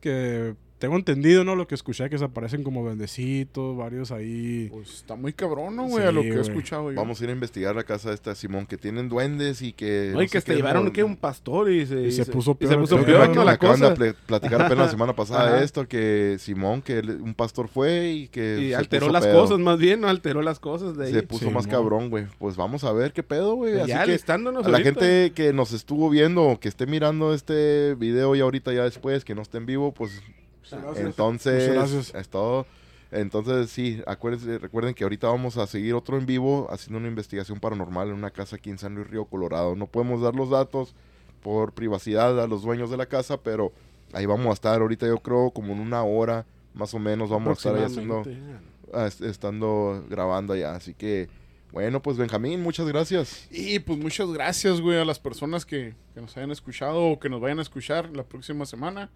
que tengo entendido, ¿no? Lo que escuché que se aparecen como bendecitos, varios ahí. Pues está muy cabrón, ¿no, güey? Sí, a lo que he escuchado yo. Vamos a ir a investigar la casa de esta Simón, que tienen duendes y que... Oye, no que qué, llevaron que un pastor y se, Y se puso y peor se puso peor toda la acaban de cosa. platicar apenas la semana pasada esto, que Simón, que él- un pastor fue y que... Y se alteró puso las pedo. cosas, más bien, no alteró las cosas de ahí. Se puso Sí, más cabrón, güey. Pues vamos a ver qué pedo, güey. Así ya que listándonos a la gente que nos estuvo viendo, o que esté mirando este video y ahorita ya después, que no esté en vivo, pues entonces... Muchas gracias. Es todo. Entonces, sí, acuérdense, recuerden que ahorita vamos a seguir otro en vivo haciendo una investigación paranormal en una casa aquí en San Luis Río Colorado. No podemos dar los datos por privacidad a los dueños de la casa, pero ahí vamos a estar ahorita yo creo como en una hora más o menos vamos a estar ahí haciendo, ah, est- estando grabando allá. Así que, bueno, pues Benjamín, muchas gracias. Y pues muchas gracias, güey, a las personas que, que nos hayan escuchado o que nos vayan a escuchar la próxima semana.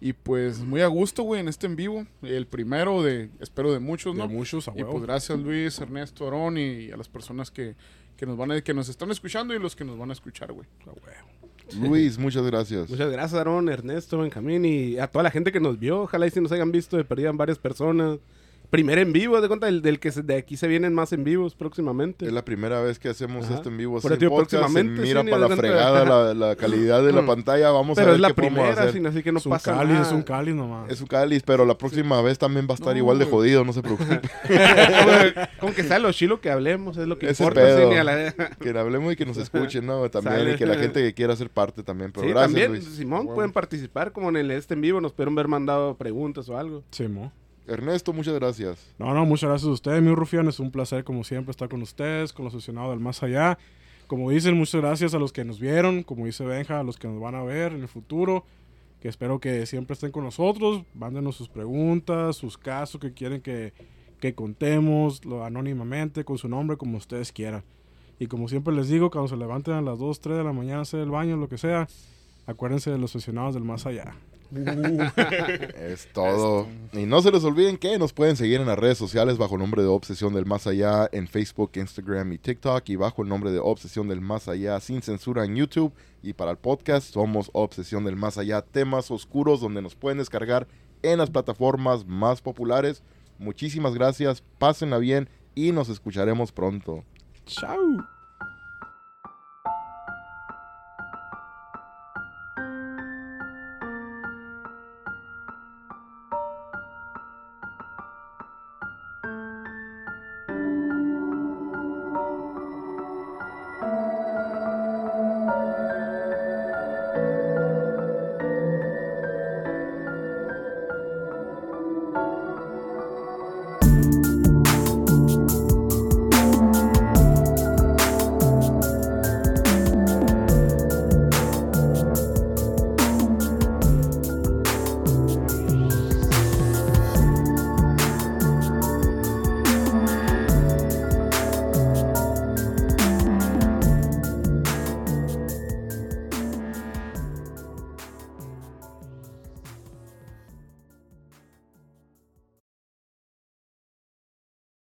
Y pues muy a gusto, güey, en este en vivo. El primero de, espero de muchos, De ¿no? muchos, a Y pues gracias Luis, Ernesto, Arón y a las personas que, que nos van a, que nos están escuchando y los que nos van a escuchar, güey. A huevo. Luis, muchas gracias. Muchas gracias, Aaron, Ernesto, Benjamín y a toda la gente que nos vio. Ojalá y si nos hayan visto, de perdían varias personas. Primer en vivo, de cuenta, del, del que se- de aquí se vienen más en vivos próximamente. Es la primera vez que hacemos Ajá. esto en vivo. Eso en digo, podcast, se próximamente, mira sí, para la fregada la, la calidad de la pantalla. Vamos a Pero ver es la qué primera, hacer. sin- así que no es un pasa cáliz, nada. es un cáliz nomás. Es un cáliz, pero la próxima vez también va a estar No, igual de jodido, no se preocupe. Con que sea lo chilo que hablemos, es lo que Ese importa. pedo. sí, la- que hablemos y que nos escuchen, ¿no? También, Sale. y que la gente que quiera ser parte también. Pero Sí, gracias, también, Luis. Simón, pueden participar como en el este en vivo, nos pudieron ver mandado preguntas o algo. Sí, mo. Ernesto, muchas gracias. No, no, muchas gracias a ustedes, mi rufián. Es un placer, como siempre, estar con ustedes, con los aficionados del más allá. Como dicen, muchas gracias a los que nos vieron, como dice Benja, a los que nos van a ver en el futuro. Que espero que siempre estén con nosotros. Mándenos sus preguntas, sus casos que quieren que, que contemos lo, anónimamente, con su nombre, como ustedes quieran. Y como siempre les digo, cuando se levanten a las 2, 3 de la mañana a hacer el baño, lo que sea, acuérdense de los aficionados del más allá. Es todo. Y no se les olviden que nos pueden seguir en las redes sociales bajo el nombre de Obsesión del Más Allá en Facebook, Instagram y TikTok y bajo el nombre de Obsesión del Más Allá sin censura en YouTube. Y para el podcast somos Obsesión del Más Allá, temas oscuros donde nos pueden descargar en las plataformas más populares. Muchísimas gracias, pásenla bien y nos escucharemos pronto. ¡Chao!